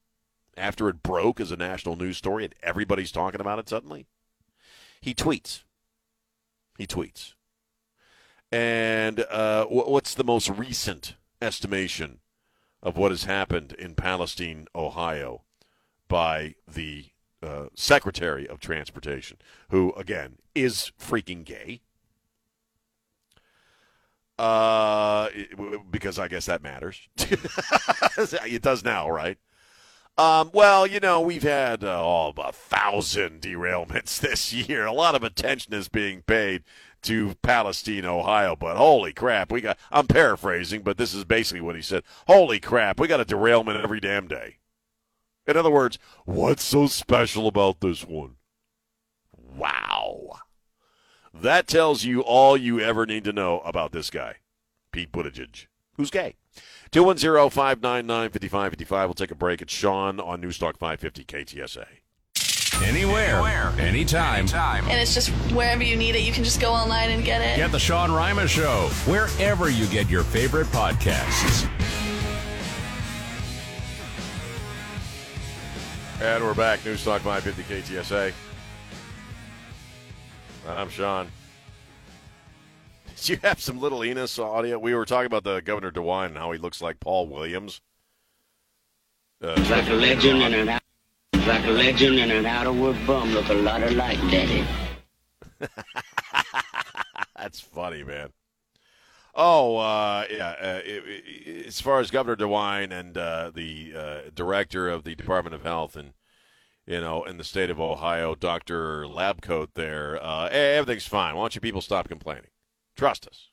after it broke as a national news story and everybody's talking about it suddenly? He tweets. He tweets. And uh, what's the most recent estimation of what has happened in Palestine, Ohio, by the uh, Secretary of Transportation, who again is freaking gay? Uh, because I guess that matters. it does now, right? Um, well, you know, we've had uh, oh, a thousand derailments this year. A lot of attention is being paid to Palestine, Ohio. But holy crap, we got. I'm paraphrasing, but this is basically what he said. Holy crap, we got a derailment every damn day. In other words, what's so special about this one? Wow. That tells you all you ever need to know about this guy, Pete Buttigieg, who's gay. 210 599 5555. We'll take a break. It's Sean on Newstalk 550 KTSA. Anywhere, Anywhere. Anytime. Anytime. And it's just wherever you need it, you can just go online and get it. Get the Sean Rima Show wherever you get your favorite podcasts. And we're back. Newstalk 550 KTSA. I'm Sean. Did you have some little Enos audio? We were talking about the Governor DeWine and how he looks like Paul Williams. Uh, like a legend and an like a legend and an out-of-work bum look a lot alike, Daddy. That's funny, man. Oh, uh, yeah. Uh, it, it, as far as Governor DeWine and uh, the uh, director of the Department of Health and you know, in the state of Ohio, Dr. Labcoat there, uh, everything's fine. Why don't you people stop complaining? Trust us.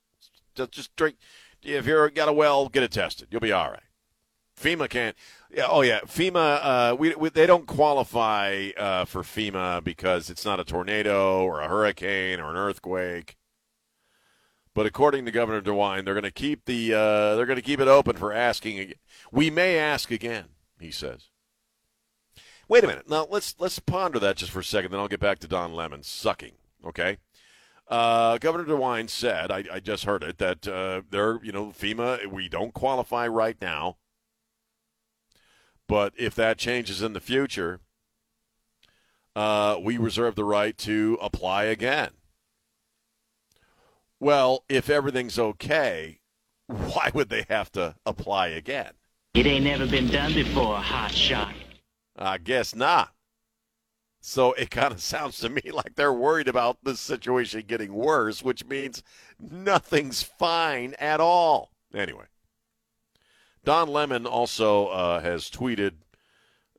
Just, just drink. If you're got a well, get it tested. You'll be all right. FEMA can't. Yeah, oh yeah, FEMA. Uh, we, we, they don't qualify uh, for FEMA because it's not a tornado or a hurricane or an earthquake. But according to Governor DeWine, they're going to keep the uh, they're going to keep it open for asking. We may ask again, he says. Wait a minute. Now let's let's ponder that just for a second. Then I'll get back to Don Lemon sucking. Okay. Uh, Governor DeWine said, I, I, just heard it, that uh, they're, you know, FEMA, we don't qualify right now. But if that changes in the future, uh, we reserve the right to apply again. Well, if everything's okay, why would they have to apply again? It ain't never been done before, hot shot. I guess not. So it kind of sounds to me like they're worried about this situation getting worse, which means nothing's fine at all. Anyway, Don Lemon also uh, has tweeted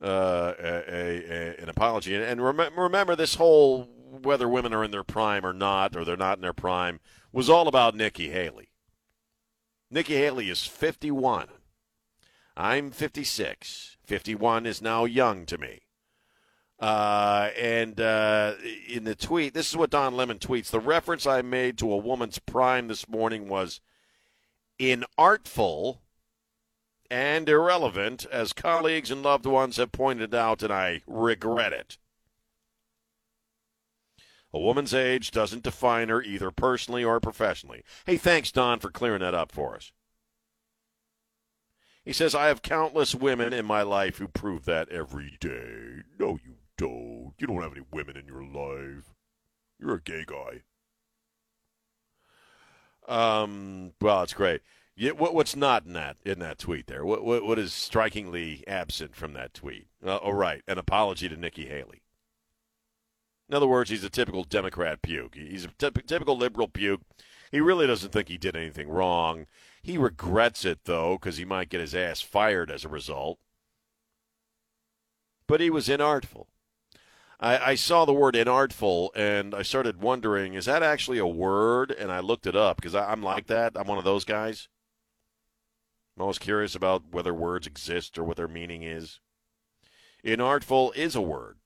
uh, a, a, an apology. And rem- remember, this whole whether women are in their prime or not, or they're not in their prime, was all about Nikki Haley. Nikki Haley is 51. I'm 56. 51 is now young to me. Uh, and uh, in the tweet, this is what Don Lemon tweets. The reference I made to a woman's prime this morning was inartful and irrelevant, as colleagues and loved ones have pointed out, and I regret it. A woman's age doesn't define her either personally or professionally. Hey, thanks, Don, for clearing that up for us. He says, I have countless women in my life who prove that every day. No, you don't. You don't have any women in your life. You're a gay guy. Um, well, it's great. Yeah, what, what's not in that in that tweet there? What what, what is strikingly absent from that tweet? Uh, oh, right, an apology to Nikki Haley. In other words, he's a typical Democrat puke. He's a typical liberal puke. He really doesn't think he did anything wrong. He regrets it, though, because he might get his ass fired as a result. But he was inartful. I, I saw the word inartful and I started wondering, is that actually a word? And I looked it up because I'm like that. I'm one of those guys. I'm always curious about whether words exist or what their meaning is. Inartful is a word.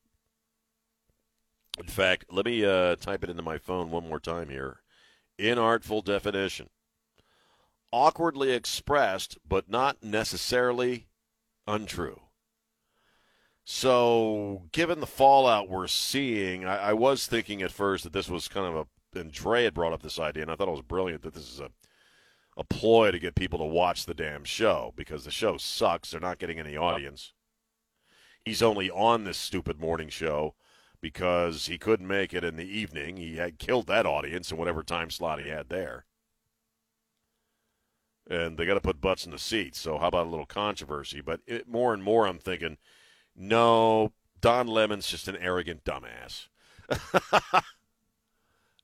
In fact, let me uh, type it into my phone one more time here. Inartful definition awkwardly expressed, but not necessarily untrue. So, given the fallout we're seeing, I, I, was thinking at first that this was kind of a. And Dre had brought up this idea, and I thought it was brilliant that this is a, a ploy to get people to watch the damn show because the show sucks. They're not getting any audience. He's only on this stupid morning show because he couldn't make it in the evening. He had killed that audience in whatever time slot he had there. And they got to put butts in the seats. So, how about a little controversy? But it, more and more, I'm thinking no, Don Lemon's just an arrogant dumbass.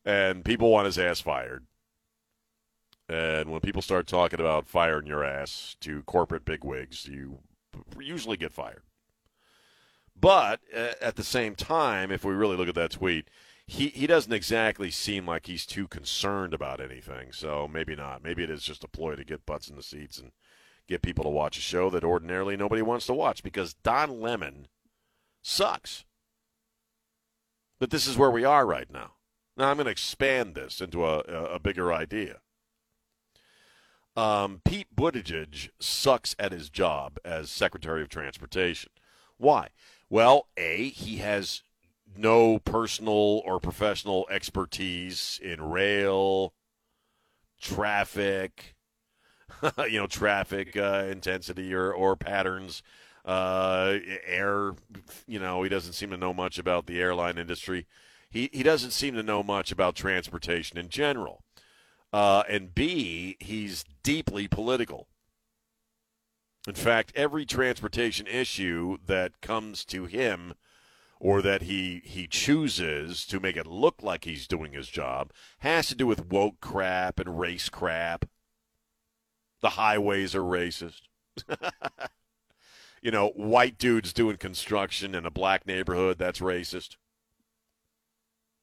and people want his ass fired. And when people start talking about firing your ass to corporate bigwigs, you usually get fired. But uh, at the same time, if we really look at that tweet, he, he doesn't exactly seem like he's too concerned about anything. So maybe not. Maybe it is just a ploy to get butts in the seats and – get people to watch a show that ordinarily nobody wants to watch because Don Lemon sucks. But this is where we are right now. Now I'm going to expand this into a, a bigger idea. Um, Pete Buttigieg sucks at his job as Secretary of Transportation. Why? Well, A, he has no personal or professional expertise in rail, traffic, you know, traffic uh, intensity or, or patterns, uh, air. You know, he doesn't seem to know much about the airline industry. He he doesn't seem to know much about transportation in general. Uh, and B, he's deeply political. In fact, every transportation issue that comes to him or that he he chooses to make it look like he's doing his job has to do with woke crap and race crap the highways are racist. you know, white dudes doing construction in a black neighborhood, that's racist.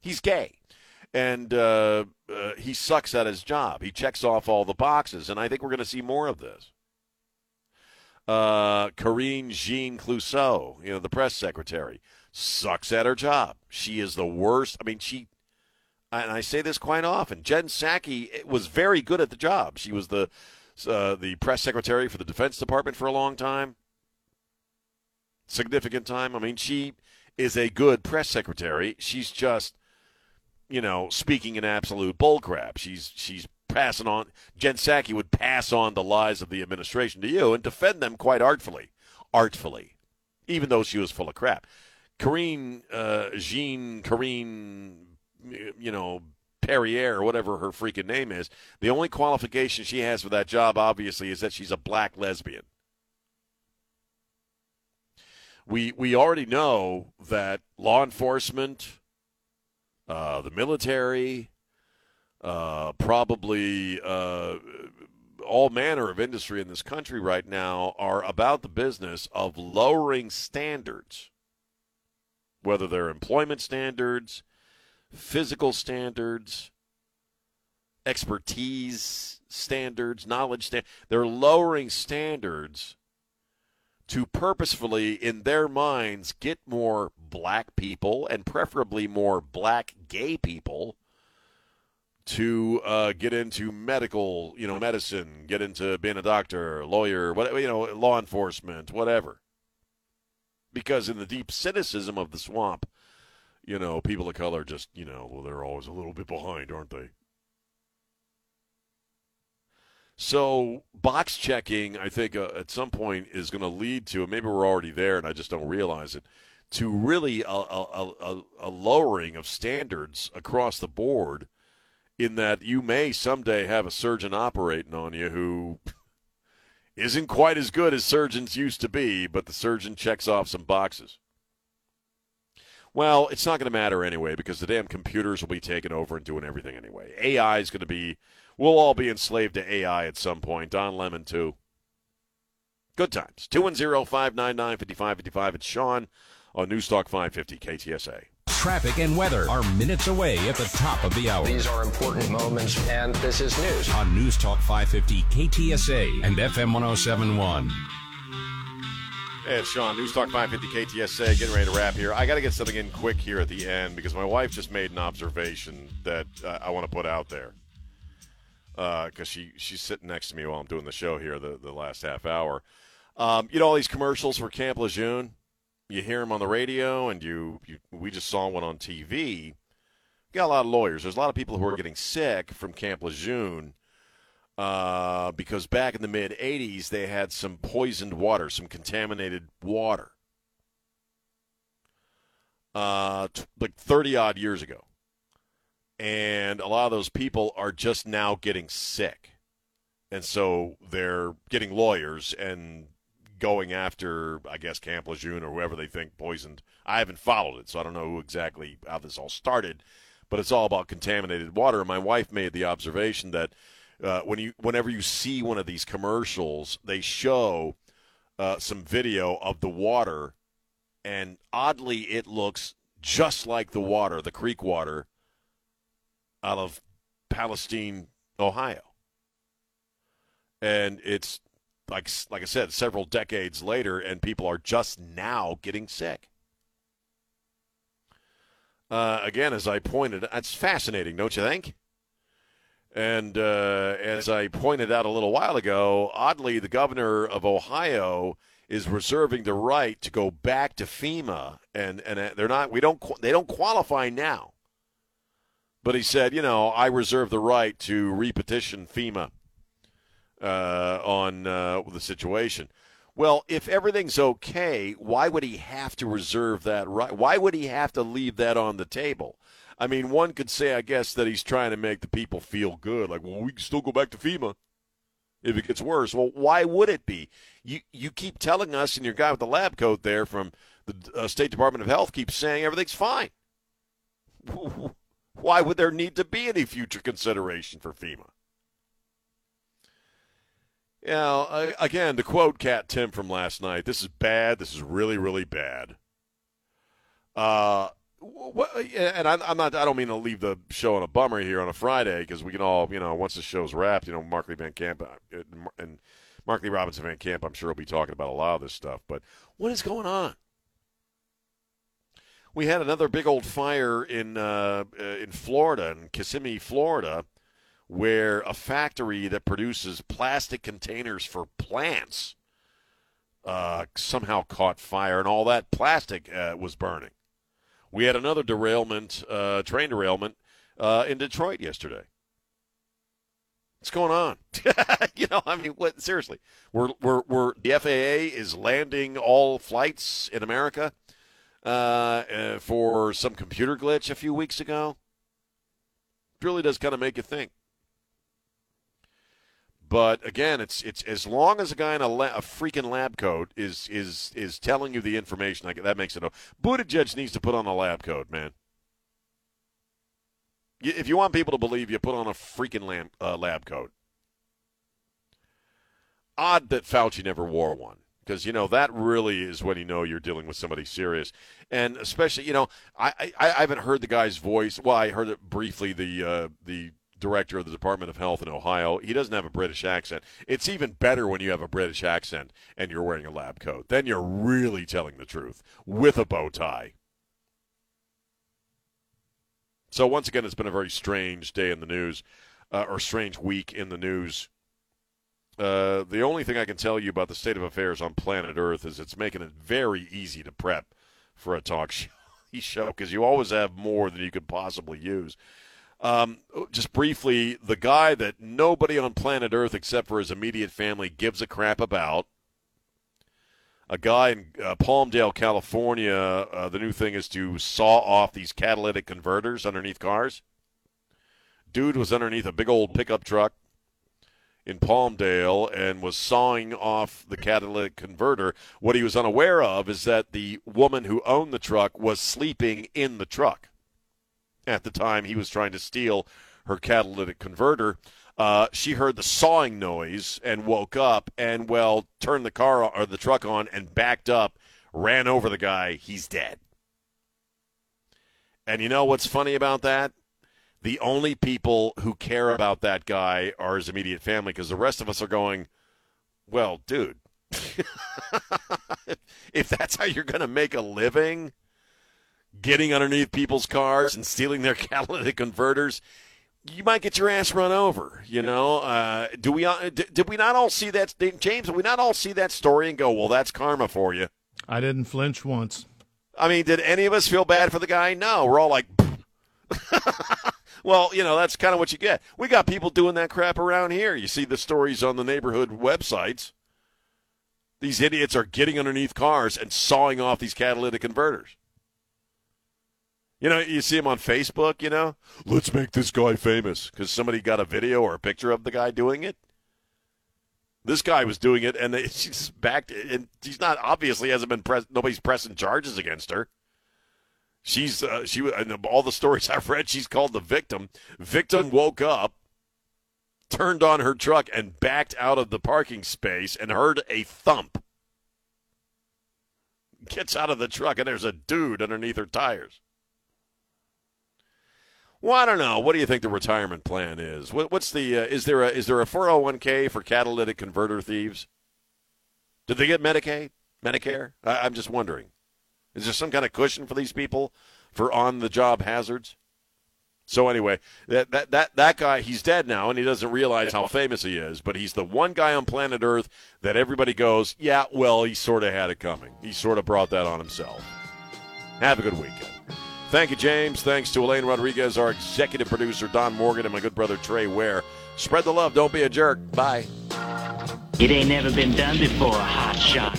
He's gay. And uh, uh, he sucks at his job. He checks off all the boxes, and I think we're going to see more of this. Uh, Jean Clouseau, you know, the press secretary, sucks at her job. She is the worst. I mean, she, and I say this quite often. Jen Psaki was very good at the job. She was the uh, the press secretary for the Defense Department for a long time. Significant time. I mean, she is a good press secretary. She's just, you know, speaking in absolute bullcrap. She's she's passing on. Jen Psaki would pass on the lies of the administration to you and defend them quite artfully, artfully, even though she was full of crap. Karine, uh, Jean, Karine, you know, Perrier, or whatever her freaking name is, the only qualification she has for that job, obviously, is that she's a black lesbian. We we already know that law enforcement, uh, the military, uh, probably uh, all manner of industry in this country right now are about the business of lowering standards, whether they're employment standards physical standards, expertise standards, knowledge standards. They're lowering standards to purposefully, in their minds, get more black people and preferably more black gay people to uh, get into medical, you know, medicine, get into being a doctor, lawyer, you know, law enforcement, whatever. Because in the deep cynicism of the swamp, you know, people of color just, you know, well, they're always a little bit behind, aren't they? So box checking, I think, uh, at some point is going to lead to, maybe we're already there and I just don't realize it, to really a, a, a, a lowering of standards across the board. In that you may someday have a surgeon operating on you who isn't quite as good as surgeons used to be, but the surgeon checks off some boxes. Well, it's not going to matter anyway because the damn computers will be taking over and doing everything anyway. AI is going to be, we'll all be enslaved to AI at some point. Don Lemon, too. Good times. 210 599 5555. It's Sean on News Talk 550 KTSA. Traffic and weather are minutes away at the top of the hour. These are important moments, and this is news. On News Talk 550 KTSA and FM 1071. Hey, it's Sean, News Talk 550 KTSA, getting ready to wrap here. I got to get something in quick here at the end because my wife just made an observation that uh, I want to put out there. Because uh, she, she's sitting next to me while I'm doing the show here the, the last half hour. Um, you know all these commercials for Camp Lejeune? You hear them on the radio, and you, you we just saw one on TV. You got a lot of lawyers. There's a lot of people who are getting sick from Camp Lejeune uh, because back in the mid 80s, they had some poisoned water, some contaminated water. Uh, t- like 30 odd years ago. And a lot of those people are just now getting sick. And so they're getting lawyers and going after, I guess, Camp Lejeune or whoever they think poisoned. I haven't followed it, so I don't know who exactly how this all started, but it's all about contaminated water. And my wife made the observation that uh, when you, whenever you see one of these commercials, they show uh, some video of the water, and oddly, it looks just like the water, the creek water, out of Palestine, Ohio. And it's like like I said, several decades later, and people are just now getting sick. Uh, again, as I pointed, it's fascinating, don't you think? And uh, as I pointed out a little while ago, oddly, the governor of Ohio is reserving the right to go back to FEMA, and and uh, they're not. We don't. They don't qualify now. But he said, you know, I reserve the right to repetition FEMA uh, on uh, the situation. Well, if everything's okay, why would he have to reserve that right? Why would he have to leave that on the table? I mean, one could say, I guess, that he's trying to make the people feel good. Like, well, we can still go back to FEMA if it gets worse. Well, why would it be? You you keep telling us, and your guy with the lab coat there from the uh, State Department of Health keeps saying everything's fine. Why would there need to be any future consideration for FEMA? Know, again, to quote Cat Tim from last night, this is bad. This is really, really bad. Uh, and I, am not. I don't mean to leave the show on a bummer here on a Friday because we can all, you know, once the show's wrapped, you know, Mark Lee Van Camp uh, and Mark Lee Robinson Van Camp, I'm sure will be talking about a lot of this stuff. But what is going on? We had another big old fire in uh, uh in Florida, in Kissimmee, Florida, where a factory that produces plastic containers for plants uh, somehow caught fire, and all that plastic uh, was burning. We had another derailment, uh, train derailment, uh, in Detroit yesterday. What's going on? you know, I mean, what? Seriously, we're, we're, we're the FAA is landing all flights in America uh, uh, for some computer glitch a few weeks ago. It really does kind of make you think. But again, it's it's as long as a guy in a, la- a freaking lab coat is is is telling you the information, like that makes it. Buttigieg needs to put on a lab coat, man. If you want people to believe you, put on a freaking lab, uh, lab coat. Odd that Fauci never wore one because you know that really is when you know you're dealing with somebody serious, and especially you know I I, I haven't heard the guy's voice. Well, I heard it briefly. The uh, the director of the Department of Health in Ohio. He doesn't have a British accent. It's even better when you have a British accent and you're wearing a lab coat. Then you're really telling the truth with a bow tie. So once again, it's been a very strange day in the news, uh, or strange week in the news. Uh, the only thing I can tell you about the state of affairs on planet Earth is it's making it very easy to prep for a talk show because you always have more than you could possibly use. Um, just briefly, the guy that nobody on planet Earth except for his immediate family gives a crap about. A guy in uh, Palmdale, California. Uh, the new thing is to saw off these catalytic converters underneath cars. Dude was underneath a big old pickup truck in Palmdale and was sawing off the catalytic converter. What he was unaware of is that the woman who owned the truck was sleeping in the truck at the time he was trying to steal her catalytic converter. Uh, she heard the sawing noise and woke up and well turned the car or the truck on and backed up ran over the guy. He's dead. And you know what's funny about that? The only people who care about that guy are his immediate family because the rest of us are going, well, dude, if that's how you're going to make a living, getting underneath people's cars and stealing their catalytic converters, you might get your ass run over. You know, uh, do we? Uh, did we not all see that, James? Did we not all see that story and go, "Well, that's karma for you"? I didn't flinch once. I mean, did any of us feel bad for the guy? No, we're all like, well, you know, that's kind of what you get. We got people doing that crap around here. You see the stories on the neighborhood websites. These idiots are getting underneath cars and sawing off these catalytic converters. You know, you see him on Facebook, you know, let's make this guy famous because somebody got a video or a picture of the guy doing it. This guy was doing it, and she's backed, and she's not obviously hasn't been press, nobody's pressing charges against her. She's uh, she and all the stories I've read, she's called the victim. Victim woke up, turned on her truck, and backed out of the parking space and heard a thump. Gets out of the truck, and there's a dude underneath her tires. Well, I don't know. What do you think the retirement plan is? What, what's the uh, is there a is there a 401k for catalytic converter thieves? Did they get Medicaid, Medicare? I, I'm just wondering. Is there some kind of cushion for these people for on the job hazards? So anyway, that, that that that guy he's dead now and he doesn't realize how famous he is, but he's the one guy on planet Earth that everybody goes, "Yeah, well, he sort of had it coming. He sort of brought that on himself." Have a good weekend. Thank you, James. Thanks to Elaine Rodriguez, our executive producer, Don Morgan, and my good brother, Trey Ware. Spread the love. Don't be a jerk. Bye. It ain't never been done before, hot shot.